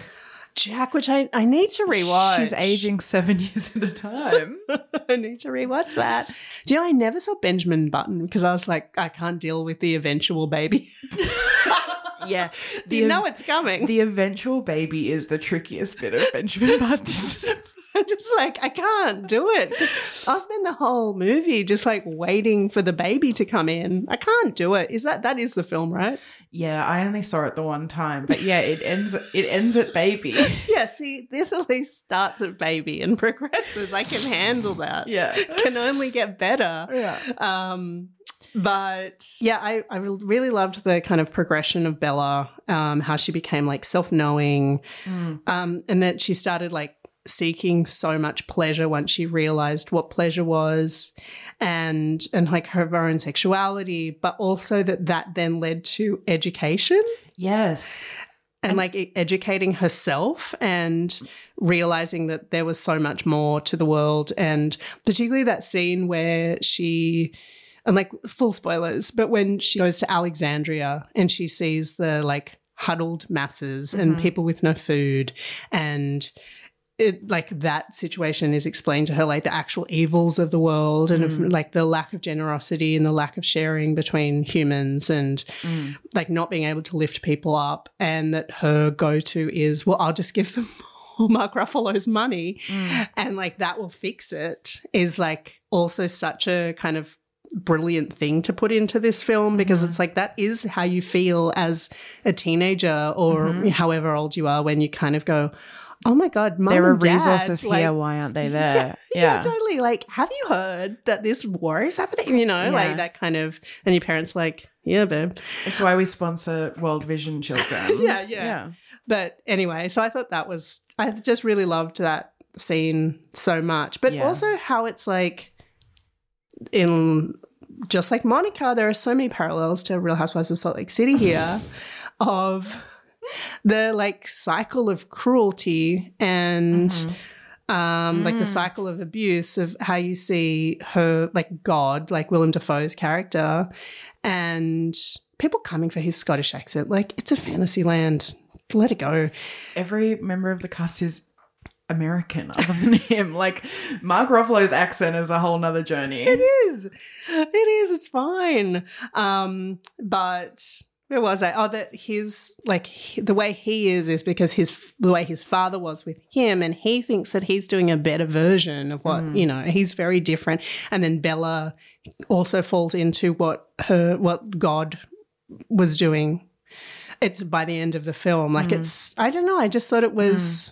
Jack, which I, I need to rewatch. She's aging seven years at a time. I need to rewatch that. Do you know I never saw Benjamin Button because I was like, I can't deal with the eventual baby. yeah. you know it's coming. The eventual baby is the trickiest bit of Benjamin Button. I'm just like, I can't do it. I'll spend the whole movie just like waiting for the baby to come in. I can't do it. Is that that is the film, right? yeah, I only saw it the one time, but yeah, it ends. It ends at baby. Yeah, see, this at least starts at baby and progresses. I can handle that. Yeah. Can only get better. Yeah. Um, but yeah, I, I really loved the kind of progression of Bella, um, how she became like self knowing, um, and that she started like seeking so much pleasure once she realized what pleasure was and and like her own sexuality but also that that then led to education. Yes. and like e- educating herself and realizing that there was so much more to the world. And particularly that scene where she and like full spoilers but when she goes to alexandria and she sees the like huddled masses and mm-hmm. people with no food and it like that situation is explained to her like the actual evils of the world and of, mm. like the lack of generosity and the lack of sharing between humans and mm. like not being able to lift people up and that her go-to is well i'll just give them all mark ruffalo's money. Mm. And like that will fix it is like also such a kind of brilliant thing to put into this film because it's like that is how you feel as a teenager or mm-hmm. however old you are when you kind of go oh my god mom there are and dad, resources like- here. Why aren't they there? yeah, totally. Like, have you heard that this war is happening? You know, Yeah. like that kind of. And your parents like, yeah, babe. It's why we sponsor World Vision Children. Yeah, yeah. But anyway, so I thought that was. I just really loved that scene so much, but Yeah. also how it's like in just like Monica, there are so many parallels to Real Housewives of Salt Lake City here, of the like cycle of cruelty and um, like the cycle of abuse of how you see her like God, like Willem Dafoe's character, and people coming for his Scottish accent. Like it's a fantasy land. Let it go. Every member of the cast is American other than him. Like Mark Ruffalo's accent is a whole nother journey. It is. It is. It's fine. Um, but where was I? Oh, that his like he- the way he is is because his the way his father was with him, and he thinks that he's doing a better version of what mm. you know. He's very different, and then Bella also falls into what her what God was doing. It's by the end of the film. Like mm. it's I don't know. I just thought it was. Mm.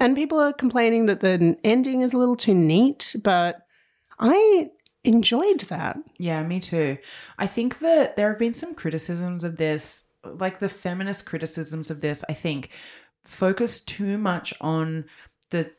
And people are complaining that the ending is a little too neat, but I enjoyed that. Yeah, me too. I think that there have been some criticisms of this, like the feminist criticisms of this, I think focus too much on the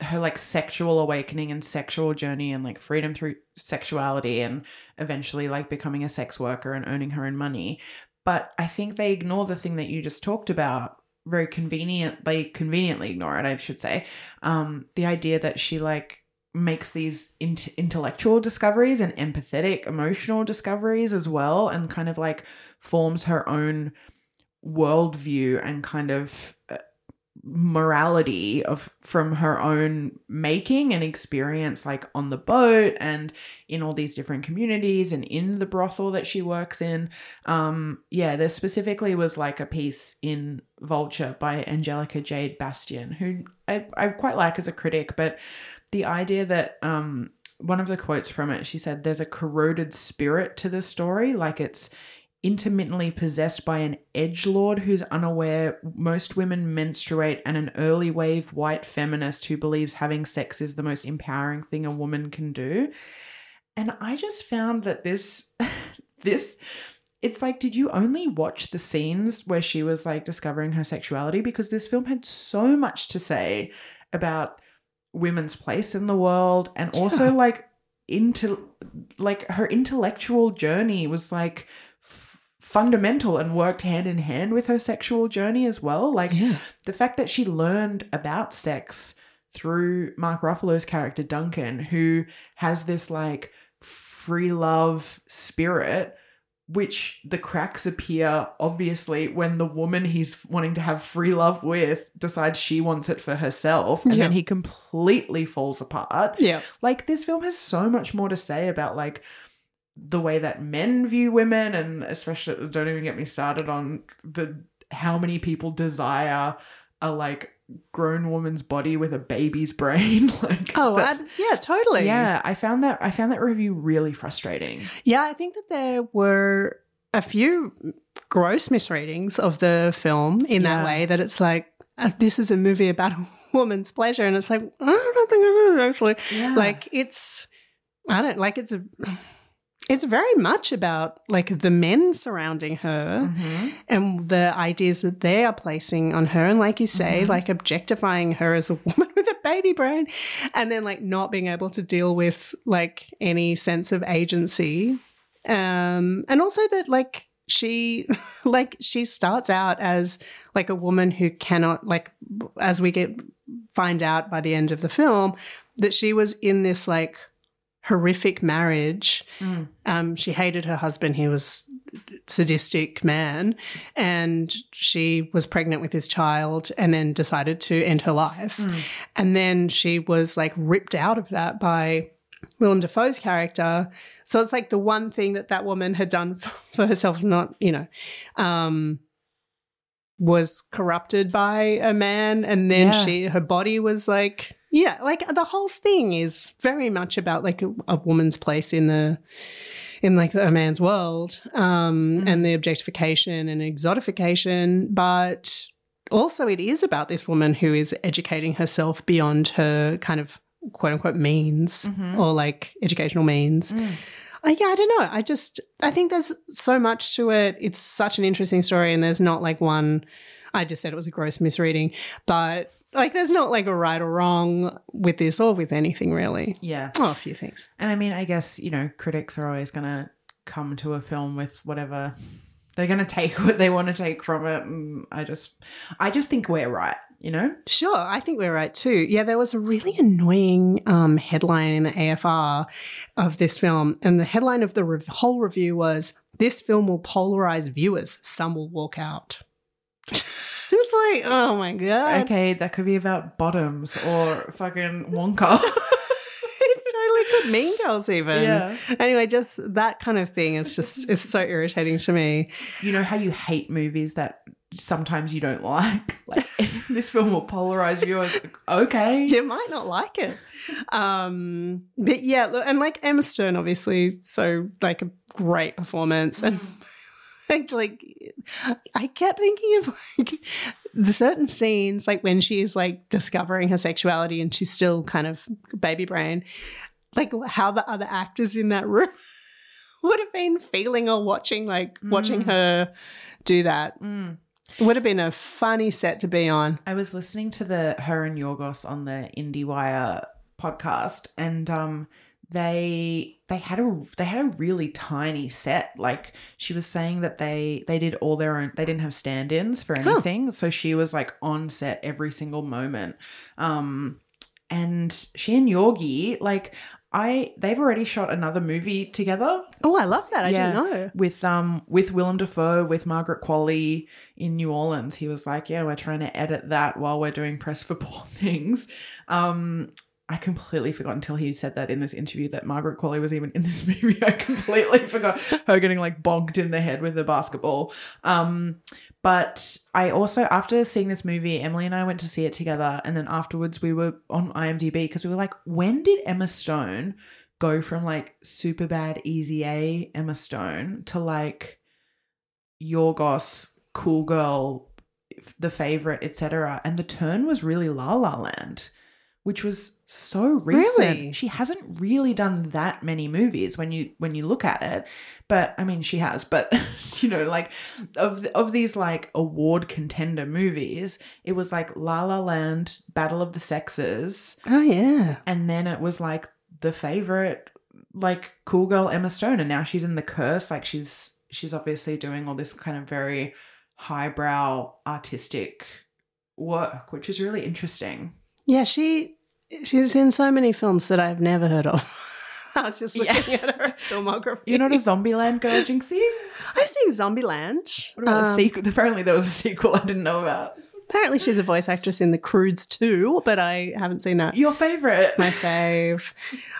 her like sexual awakening and sexual journey and like freedom through sexuality and eventually like becoming a sex worker and earning her own money. But I think they ignore the thing that you just talked about very convenient they conveniently ignore it, I should say. Um the idea that she like makes these int- intellectual discoveries and empathetic emotional discoveries as well and kind of like forms her own worldview and kind of uh, morality of from her own making and experience like on the boat and in all these different communities and in the brothel that she works in. Um yeah there specifically was like a piece in vulture by angelica jade bastian who i, I quite like as a critic but the idea that um one of the quotes from it, she said, "There's a corroded spirit to the story, like it's." Intermittently possessed by an edge lord who's unaware most women menstruate, and an early wave white feminist who believes having sex is the most empowering thing a woman can do. And I just found that this, this, it's like, did you only watch the scenes where she was like discovering her sexuality? Because this film had so much to say about women's place in the world and also Yeah. like into like her intellectual journey was like f- fundamental and worked hand in hand with her sexual journey as well like Yeah. the fact that she learned about sex through Mark Ruffalo's character Duncan, who has this like free love spirit, which the cracks appear obviously when the woman he's wanting to have free love with decides she wants it for herself, and then he completely falls apart. Yeah. Like this film has so much more to say about like the way that men view women and especially don't even get me started on the how many people desire a like grown woman's body with a baby's brain like Oh, yeah, totally. yeah i found that i found that review really frustrating Yeah, I think that there were a few gross misreadings of the film in Yeah. that way that it's like, uh, this is a movie about a woman's pleasure. And it's like, I don't think it is actually. Yeah. Like, it's, I don't like it's a. It's very much about like the men surrounding her Mhm. and the ideas that they are placing on her. And like you say, Mhm. like objectifying her as a woman with a baby brain and then like not being able to deal with like any sense of agency. Um, and also that like she like she starts out as like a woman who cannot like as we get find out by the end of the film that she was in this like horrific marriage Mm. um, she hated her husband. He was sadistic man, and she was pregnant with his child, and then decided to end her life. And then she was like ripped out of that by Willem Dafoe's character. So it's like the one thing that that woman had done for herself, not you know, um, was corrupted by a man, and then Yeah. she her body was like. Yeah, like the whole thing is very much about like a, a woman's place in the in like a man's world um, and the objectification and exotification, but also it is about this woman who is educating herself beyond her kind of quote unquote means or like educational means. Uh, yeah, I don't know. I just I think there's so much to it. It's such an interesting story, and there's not like one. I just said it was a gross misreading, but like there's not like a right or wrong with this or with anything really. yeah Oh, a few things. and i mean i guess you know critics are always gonna come to a film with whatever they're gonna take what they want to take from it and i just i just think we're right you know Sure, I think we're right too. Yeah, there was a really annoying um, headline in the AFR of this film, and the headline of the rev- whole review was "This film will polarize viewers. Some will walk out." It's like, oh my god! okay that could be about bottoms or fucking wonka it's totally good. Mean Girls, even. Yeah. Anyway, just that kind of thing is just is so irritating to me. you know how you hate movies that sometimes you don't like like this film will polarize viewers okay you might not like it. Um, but yeah, look, and like Emma Stone, obviously, so like a great performance, and like I kept thinking of like the certain scenes, like when she is like discovering her sexuality and she's still kind of baby brain, like how the other actors in that room would have been feeling or watching, like watching her do that. Mm. Would have been a funny set to be on. I was listening to the her and Yorgos on the IndieWire podcast, and um, they they had a they had a really tiny set. Like she was saying that they they did all their own. They didn't have stand-ins for anything, so she was like on set every single moment. Um, and she and Yorgi like. I they've already shot another movie together Oh, I love that. I Yeah. didn't know. with um with Willem Dafoe with Margaret Qualley in New Orleans. He was like, "Yeah, we're trying to edit that while we're doing press for poor things." Um, I completely forgot until he said that in this interview that Margaret Qualley was even in this movie. I completely forgot her getting like bonked in the head with a basketball. Um, but I also, after seeing this movie, Emily and I went to see it together, and then afterwards we were on IMDb because we were like, when did Emma Stone go from like super bad easy A Emma Stone to like Yorgos cool girl the favorite etc and the turn was really La La Land which was so recent Really? she hasn't really done that many movies when you when you look at it but I mean she has but you know like of of these like award contender movies it was like La La Land Battle of the Sexes Oh yeah. and then it was like the favorite like cool girl Emma Stone and now she's in the curse like she's she's obviously doing all this kind of very highbrow artistic work which is really interesting Yeah, she she's in so many films that I've never heard of. I was just looking Yeah. at her filmography. you're not a Zombieland girl Jinxie I've seen Zombieland. what about Um, a sequel apparently there was a sequel I didn't know about Apparently, she's a voice actress in The Croods too, but I haven't seen that. your favorite My fave.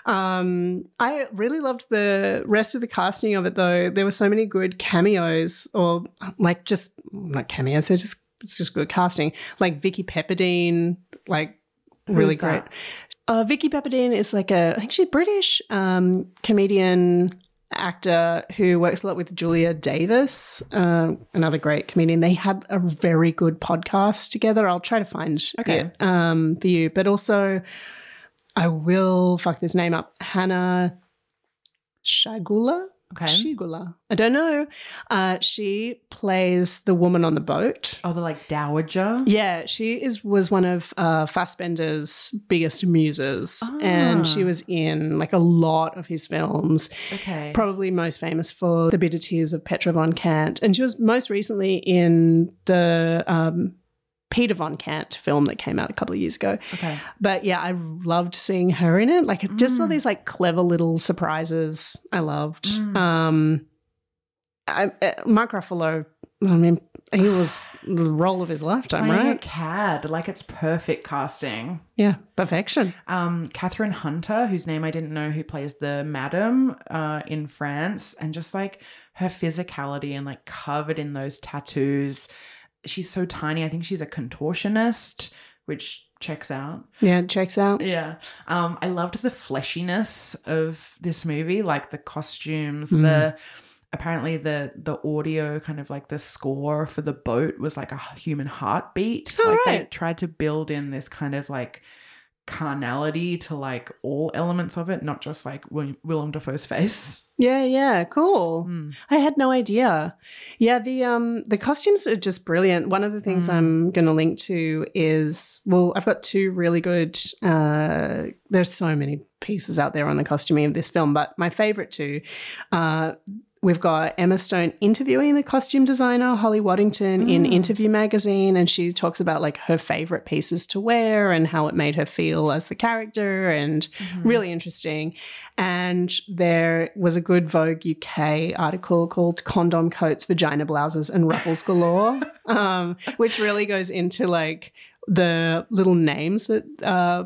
Um, I really loved the rest of the casting of it, though. There were so many good cameos, or like just like cameos. They're just it's just good casting. Like Vicky Pepperdine, like really great. Uh, Vicky Pepperdine is like a I think she's British um, comedian actor who works a lot with Julia Davis, uh, another great comedian. They had a very good podcast together. I'll try to find Okay. it um, for you, but also I will fuck this name up. Hanna Schygulla. Okay. Shigula. I don't know. Uh, she plays the woman on the boat. oh the like dowager Yeah, she is was one of uh, Fassbinder's biggest muses, and she Ah. was in like a lot of his films. okay Probably most famous for The Bitter Tears of Petra von Kant, and she was most recently in the um, Peter von Kant film that came out a couple of years ago. okay But yeah, I loved seeing her in it. Like, just all Mm. these like clever little surprises. I loved. Mm. Um, I, uh, Mark Ruffalo. I mean, he was the role of his lifetime, playing a right? cad like it's perfect casting Yeah, perfection. um, Kathryn Hunter, whose name I didn't know, who plays the madam uh, in France, and just like her physicality and like covered in those tattoos. She's so tiny. I think she's a contortionist, which checks out. Yeah, it checks out. Yeah. Um, I loved the fleshiness of this movie, like the costumes, Mm. the apparently the the audio kind of like the score for the boat was like a human heartbeat. Oh, like they tried to build in this kind of like carnality to like all elements of it, not just like Will- Willem Dafoe's face. Yeah, yeah, cool. Mm. I had no idea. Yeah, the um the costumes are just brilliant. One of the things Mm. I'm going to link to is well, I've got two really good uh there's so many pieces out there on the costuming of this film, but my favorite two uh We've got Emma Stone interviewing the costume designer Holly Waddington in Mm. Interview magazine, and she talks about like her favorite pieces to wear and how it made her feel as the character, and Mm-hmm. really interesting. And there was a good Vogue UK article called Condom Coats, Vagina Blouses, and Ruffles Galore, um, which really goes into like the little names that uh,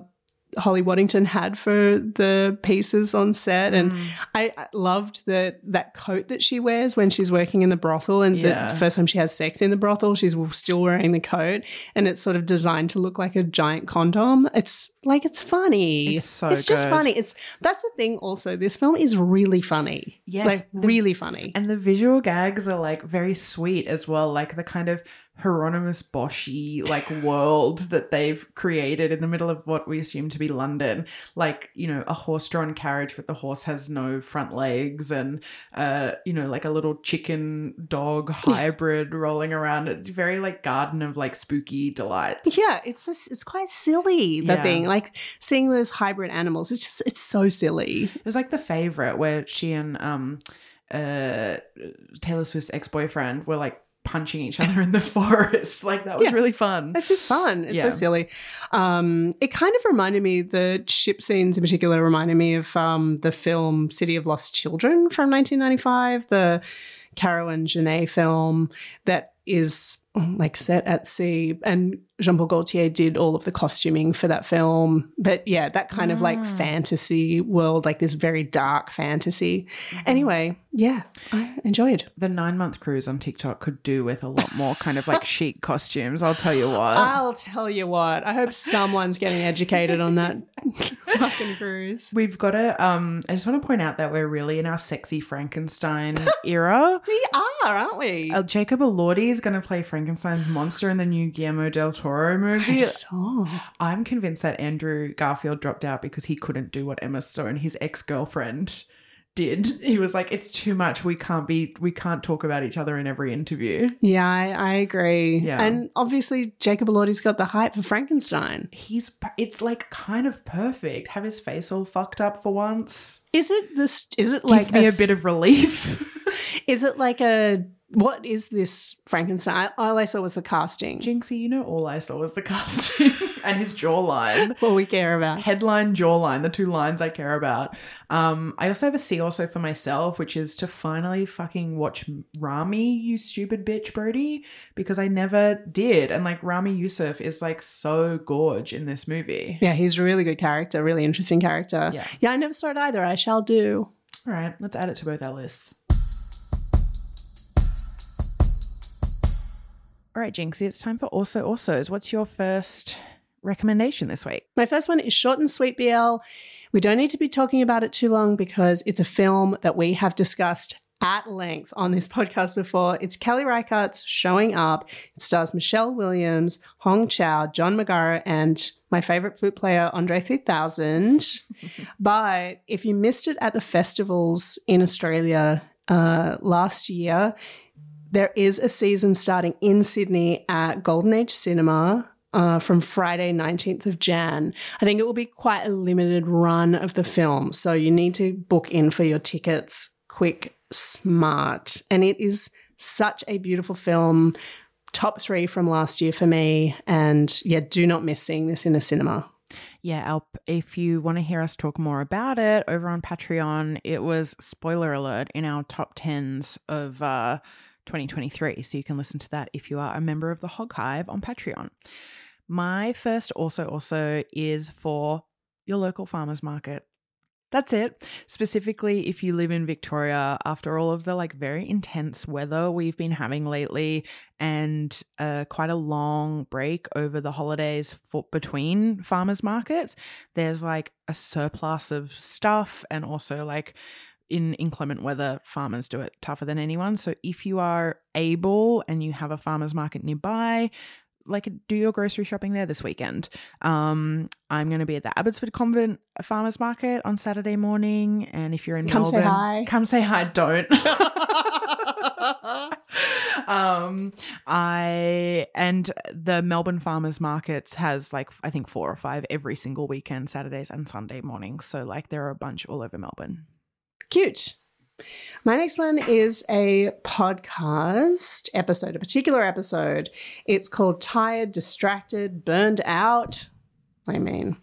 Holly Waddington had for the pieces on set. And Mm. I, I loved that that coat that she wears when she's working in the brothel. And Yeah. the first time she has sex in the brothel, she's still wearing the coat. And it's sort of designed to look like a giant condom. It's like, it's funny. It's so It's just good. funny. It's That's the thing also. This film is really funny. Yes, Like, the- really funny. And the visual gags are like very sweet as well, like the kind of Hieronymus Boschi like world that they've created in the middle of what we assume to be London. Like, you know, a horse-drawn carriage but the horse has no front legs and uh, you know, like a little chicken dog hybrid rolling around. It's very like garden of like spooky delights. Yeah, it's just it's quite silly the Yeah. thing. Like seeing those hybrid animals, it's just it's so silly. It was like the favorite where she and um uh Taylor Swift's ex-boyfriend were like punching each other in the forest. Like that was Yeah. really fun. It's just fun. It's Yeah. so silly. Um, it kind of reminded me, the ship scenes in particular reminded me of um, the film City of Lost Children from 1995, the Caro and Jeunet film that is like set at sea. And Jean Paul Gaultier did all of the costuming for that film. But yeah, that kind of like fantasy world, like this very dark fantasy. Anyway, yeah, I enjoyed. The nine month cruise on TikTok could do with a lot more kind of like chic costumes. I'll tell you what. I'll tell you what. I hope someone's getting educated on that fucking cruise. We've got to. Um, I just want to point out that we're really in our sexy Frankenstein era. We are, aren't we? Uh, Jacob Elordi is going to play Frankenstein's monster in the new Guillermo del Toro movie. I saw. I'm convinced that Andrew Garfield dropped out because he couldn't do what Emma Stone, his ex girlfriend, did. He was like, "It's too much. We can't be. We can't talk about each other in every interview." Yeah, I, I agree. Yeah. And obviously, Jacob Elordi's got the hype for Frankenstein. He's. It's like kind of perfect. Have his face all fucked up for once. Is it this? Is it like Give me a, s- bit of relief. Is it like a? What is this Frankenstein? I, all I saw was the casting. Jinxie, you know, all I saw was the casting and his jawline. What we care about. headline jawline the two lines i care about um i also have a See Also for myself which is to finally fucking watch Ramy you stupid bitch Brodie because i never did and like Ramy Youssef is like so gorge in this movie Yeah, he's a really good character, really interesting character. Yeah. yeah, I never saw it either. I shall do. all right let's add it to both our lists all right jinxie it's time for also alsos what's your first recommendation this week My first one is short and sweet BL. We don't need to be talking about it too long because it's a film that we have discussed at length on this podcast before. It's Kelly Reichardt's Showing Up. It stars Michelle Williams, Hong Chau, John Magaro, and my favorite flute player, Andre 3000. but if you missed it at the festivals in Australia uh, last year, there is a season starting in Sydney at Golden Age Cinema uh, from Friday, 19th of Jan. I think it will be quite a limited run of the film. So you need to book in for your tickets quick, smart. And it is such a beautiful film. Top three from last year for me. And yeah, do not miss seeing this in a cinema. Yeah, Alp, if you want to hear us talk more about it over on Patreon, it was spoiler alert in our top 10s of uh 2023. So you can listen to that if you are a member of the Hogg Hive on Patreon. My first also also is for your local farmers market. That's it. Specifically, if you live in Victoria, after all of the like very intense weather we've been having lately, and uh, quite a long break over the holidays for between farmers markets, there's like a surplus of stuff, and also like in inclement weather, farmers do it tougher than anyone. So if you are able and you have a farmers market nearby, like do your grocery shopping there this weekend. Um, I'm going to be at the Abbotsford Convent Farmers Market on Saturday morning, and if you're in Come say hi. come say hi. Don't. um, I and the Melbourne Farmers Markets has like I think four or five every single weekend, Saturdays and Sunday mornings. So like there are a bunch all over Melbourne. Cute. My next one is a podcast episode, a particular episode. It's called Tired, Distracted, Burned Out. I mean,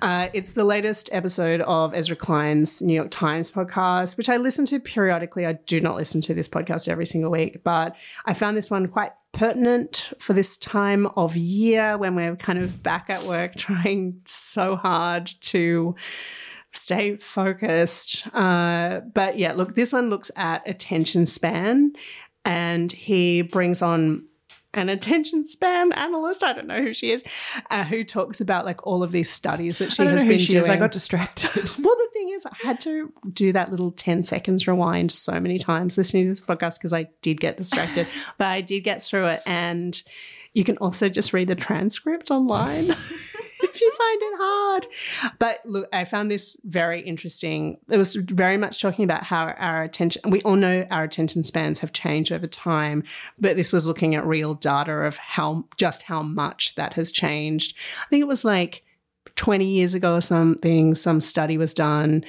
uh, it's the latest episode of Ezra Klein's New York Times podcast, which I listen to periodically. I do not listen to this podcast every single week, but I found this one quite pertinent for this time of year when we're kind of back at work trying so hard to stay focused. Uh, but yeah, look, this one looks at attention span and he brings on an attention span analyst. I don't know who she is, uh, who talks about like all of these studies that she has been she doing. is. I got distracted. well, the thing is, I had to do that little 10 seconds rewind so many times listening to this podcast because I did get distracted, but I did get through it. And you can also just read the transcript online. if you find it hard. But look, I found this very interesting. It was very much talking about how our attention, we all know our attention spans have changed over time, but this was looking at real data of how, just how much that has changed. I think it was like 20 years ago or something, some study was done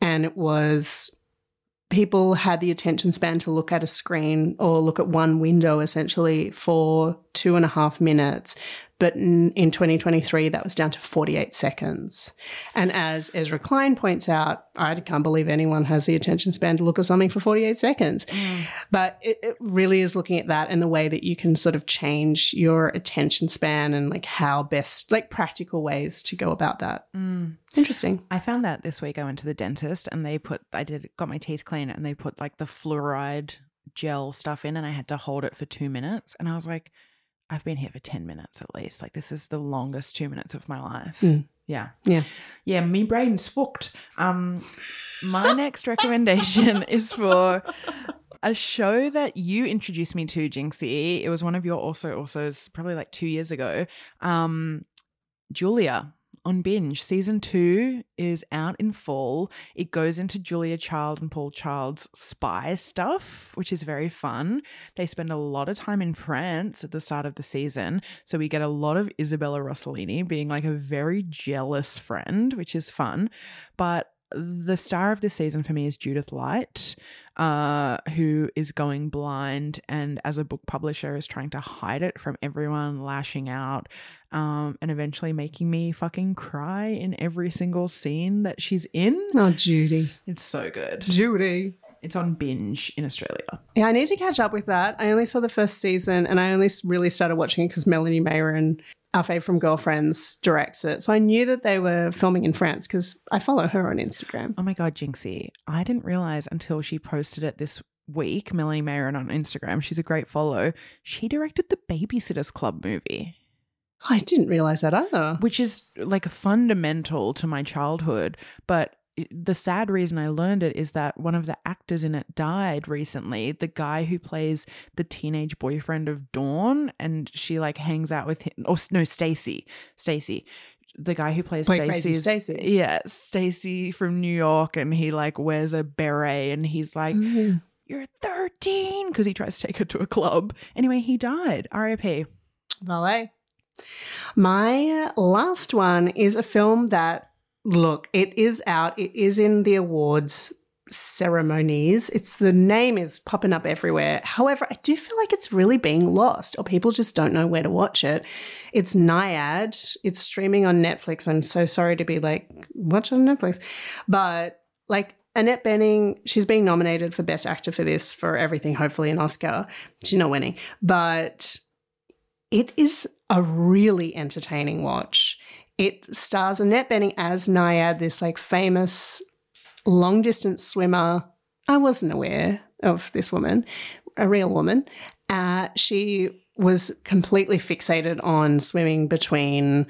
and it was people had the attention span to look at a screen or look at one window essentially for two and a half minutes. But in, in 2023, that was down to 48 seconds. And as Ezra Klein points out, I can't believe anyone has the attention span to look at something for 48 seconds. But it, it really is looking at that and the way that you can sort of change your attention span and like how best, like practical ways to go about that. Mm. Interesting. I found that this week I went to the dentist and they put I did got my teeth clean and they put like the fluoride gel stuff in and I had to hold it for 2 minutes and I was like I've been here for 10 minutes at least. Like this is the longest 2 minutes of my life. Mm. Yeah. Yeah. Yeah, me brain's fucked. Um my next recommendation is for a show that you introduced me to, Jinxie. It was one of your also also's probably like 2 years ago. Um Julia on binge. Season two is out in fall. It goes into Julia Child and Paul Child's spy stuff, which is very fun. They spend a lot of time in France at the start of the season. So we get a lot of Isabella Rossellini being like a very jealous friend, which is fun. But the star of this season for me is Judith Light, uh, who is going blind and as a book publisher is trying to hide it from everyone, lashing out, um, and eventually making me fucking cry in every single scene that she's in. Oh, Judy. It's so good. Judy. It's on binge in Australia. Yeah, I need to catch up with that. I only saw the first season and I only really started watching it because Melanie Mayron, our fave from Girlfriends, directs it. So I knew that they were filming in France because I follow her on Instagram. Oh my god, Jinxie! I didn't realize until she posted it this week. Melanie Mayron on Instagram. She's a great follow. She directed the Babysitters Club movie. I didn't realize that either. which is like fundamental to my childhood. But the sad reason I learned it is that one of the actors in it died recently. The guy who plays the teenage boyfriend of Dawn, and she like hangs out with him. Oh no, Stacy, Stacy. The guy who plays Boy Crazy Stacey. yeah, Stacy from New York, and he like wears a beret, and he's like, mm-hmm. "You're 13," because he tries to take her to a club. Anyway, he died. R.I.P. Valet. My uh, last one is a film that, look, it is out. It is in the awards ceremonies. It's the name is popping up everywhere. However, I do feel like it's really being lost, or people just don't know where to watch it. It's Nyad. It's streaming on Netflix. I'm so sorry to be like, watch on Netflix, but like. Annette Bening, she's being nominated for Best Actor for this, for everything, hopefully an Oscar. She's not winning. But it is a really entertaining watch. It stars Annette Bening as Nyad, this like famous long distance swimmer. I wasn't aware of this woman, a real woman. Uh, she was completely fixated on swimming between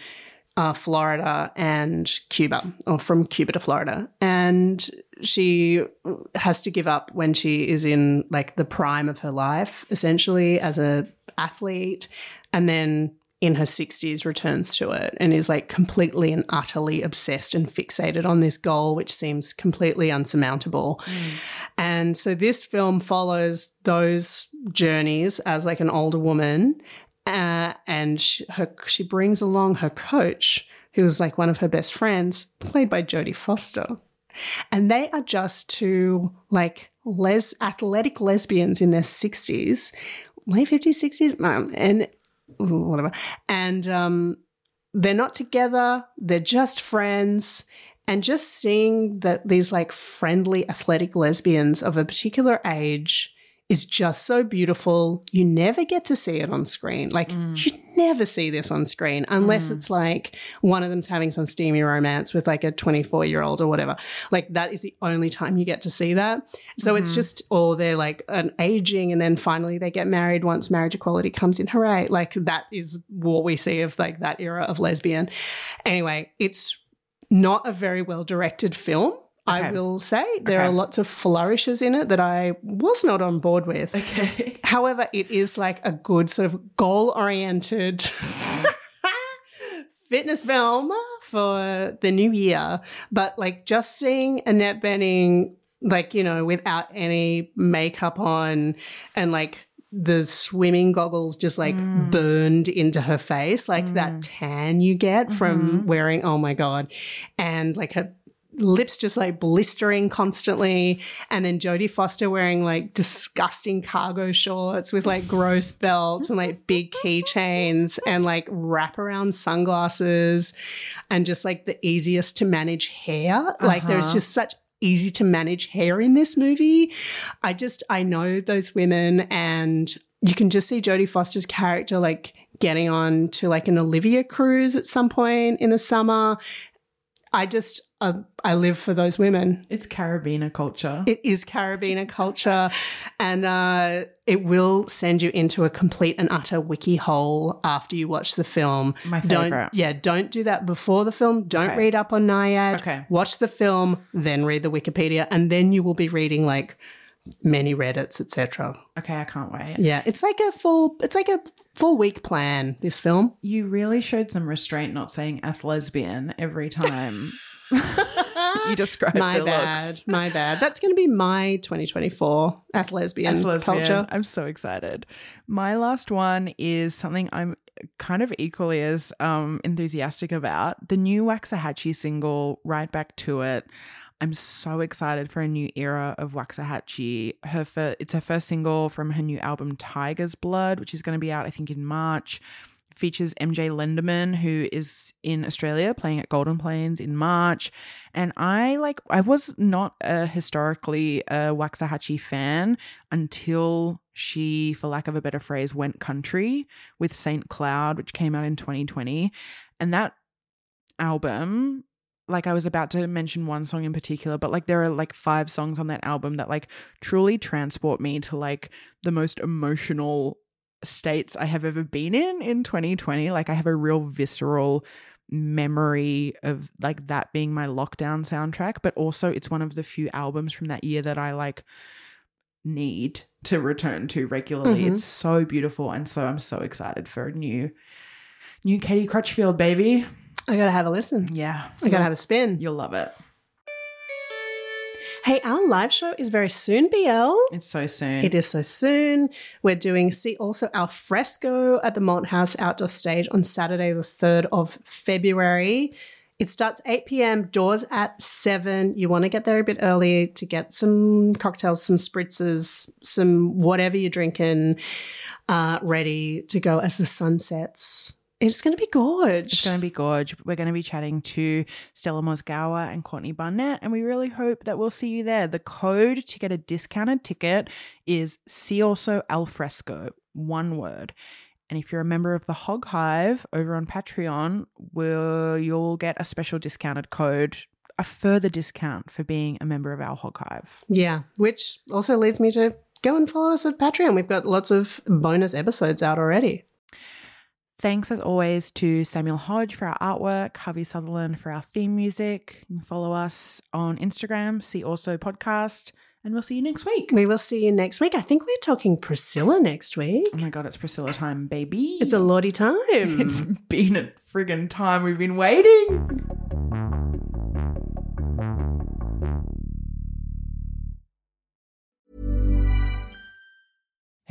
uh, Florida and Cuba, or from Cuba to Florida. And she has to give up when she is in like the prime of her life, essentially as a athlete, and then in her 60s returns to it and is like completely and utterly obsessed and fixated on this goal which seems completely unsurmountable. And so this film follows those journeys as like an older woman uh, and she, her, she brings along her coach, who is like one of her best friends, played by Jodie Foster. And they are just two like les- athletic lesbians in their 60s, late 50s, 60s, um, and whatever. And um, they're not together, they're just friends. And just seeing that these like friendly athletic lesbians of a particular age is just so beautiful. You never get to see it on screen. Like, mm. you never see this on screen unless mm. it's like one of them's having some steamy romance with like a 24 year old or whatever. Like, that is the only time you get to see that. So it's mm-hmm. just, or they're like an aging and then finally they get married once marriage equality comes in. Hooray. Like, that is what we see of like that era of lesbian. Anyway, it's not a very well directed film. I will say there Okay. are lots of flourishes in it that I was not on board with. Okay. However, it is like a good sort of goal oriented fitness film for the new year. But like just seeing Annette Bening, like, you know, without any makeup on and like the swimming goggles just like mm. burned into her face, like that mm. tan you get from mm-hmm. wearing, oh my God. And like her lips just like blistering constantly. And then Jodie Foster wearing like disgusting cargo shorts with like gross belts and like big keychains and like wraparound sunglasses and just like the easiest to manage hair. Like there's Uh-huh. just such easy to manage hair in this movie. I just, I know those women and you can just see Jodie Foster's character like getting on to like an Olivia cruise at some point in the summer. I just, uh, I live for those women. It's Carabiner culture. It is Carabiner culture, and uh, it will send you into a complete and utter wiki hole after you watch the film. My Don't, favourite. yeah, don't do that before the film. Don't Okay. read up on Nyad. Okay. Watch the film, then read the Wikipedia, and then you will be reading like many Reddits, etc. okay, I can't wait. Yeah, it's like a full, it's like a full week plan. This film. You really showed some restraint not saying lesbian every time you described my the bad, looks. my bad. That's going to be my 2024 athlesbian Lesbian. culture. I'm so excited. My last one is something I'm kind of equally as um, enthusiastic about. The new Waxahatchee single, Right Back to It. I'm so excited for a new era of Waxahatchee. Her fir- it's her first single from her new album Tiger's Blood, which is going to be out I think in March. Features MJ Lenderman, who is in Australia playing at Golden Plains in March. And I like I was not a historically a Waxahatchee fan until she, for lack of a better phrase, went country with Saint Cloud, which came out in 2020. And that album, like I was about to mention one song in particular, but like there are like five songs on that album that like truly transport me to like the most emotional states I have ever been in in 2020. Like I have a real visceral memory of like that being my lockdown soundtrack, but also it's one of the few albums from that year that I like need to return to regularly. Mhm. It's so beautiful and so I'm so excited for a new new Katie Crutchfield baby. I gotta have a listen. Yeah. I gotta have a spin. You'll love it. Hey, our live show is very soon, BL. It's so soon. It is so soon. We're doing see also al fresco at the Malt House outdoor stage on Saturday, the 3rd of February. It starts 8 p.m., doors at 7. You want to get there a bit early to get some cocktails, some spritzers, some whatever you're drinking uh, ready to go as the sun sets. It's going to be gorge. It's going to be gorge. We're going to be chatting to Stella Mozgawa and Courtney Barnett, and we really hope that we'll see you there. The code to get a discounted ticket is see also al fresco, one word. And if you're a member of the Hogg Hive over on Patreon, will you'll get a special discounted code, a further discount for being a member of our Hogg Hive. Yeah, which also leads me to go and follow us at Patreon. We've got lots of bonus episodes out already. Thanks as always to Samuel Hodge for our artwork, Harvey Sutherland for our theme music. You can follow us on Instagram, see also podcast, and we'll see you next week. We will see you next week. I think we're talking Priscilla next week. Oh my god, it's Priscilla time, baby. It's a lordy time. It's been a friggin' time we've been waiting.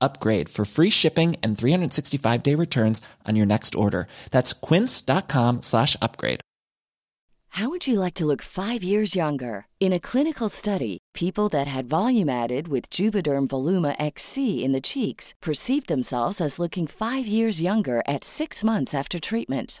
upgrade for free shipping and 365 day returns on your next order. That's quince.com slash upgrade. How would you like to look five years younger? In a clinical study, people that had volume added with Juvederm Voluma XC in the cheeks perceived themselves as looking five years younger at six months after treatment.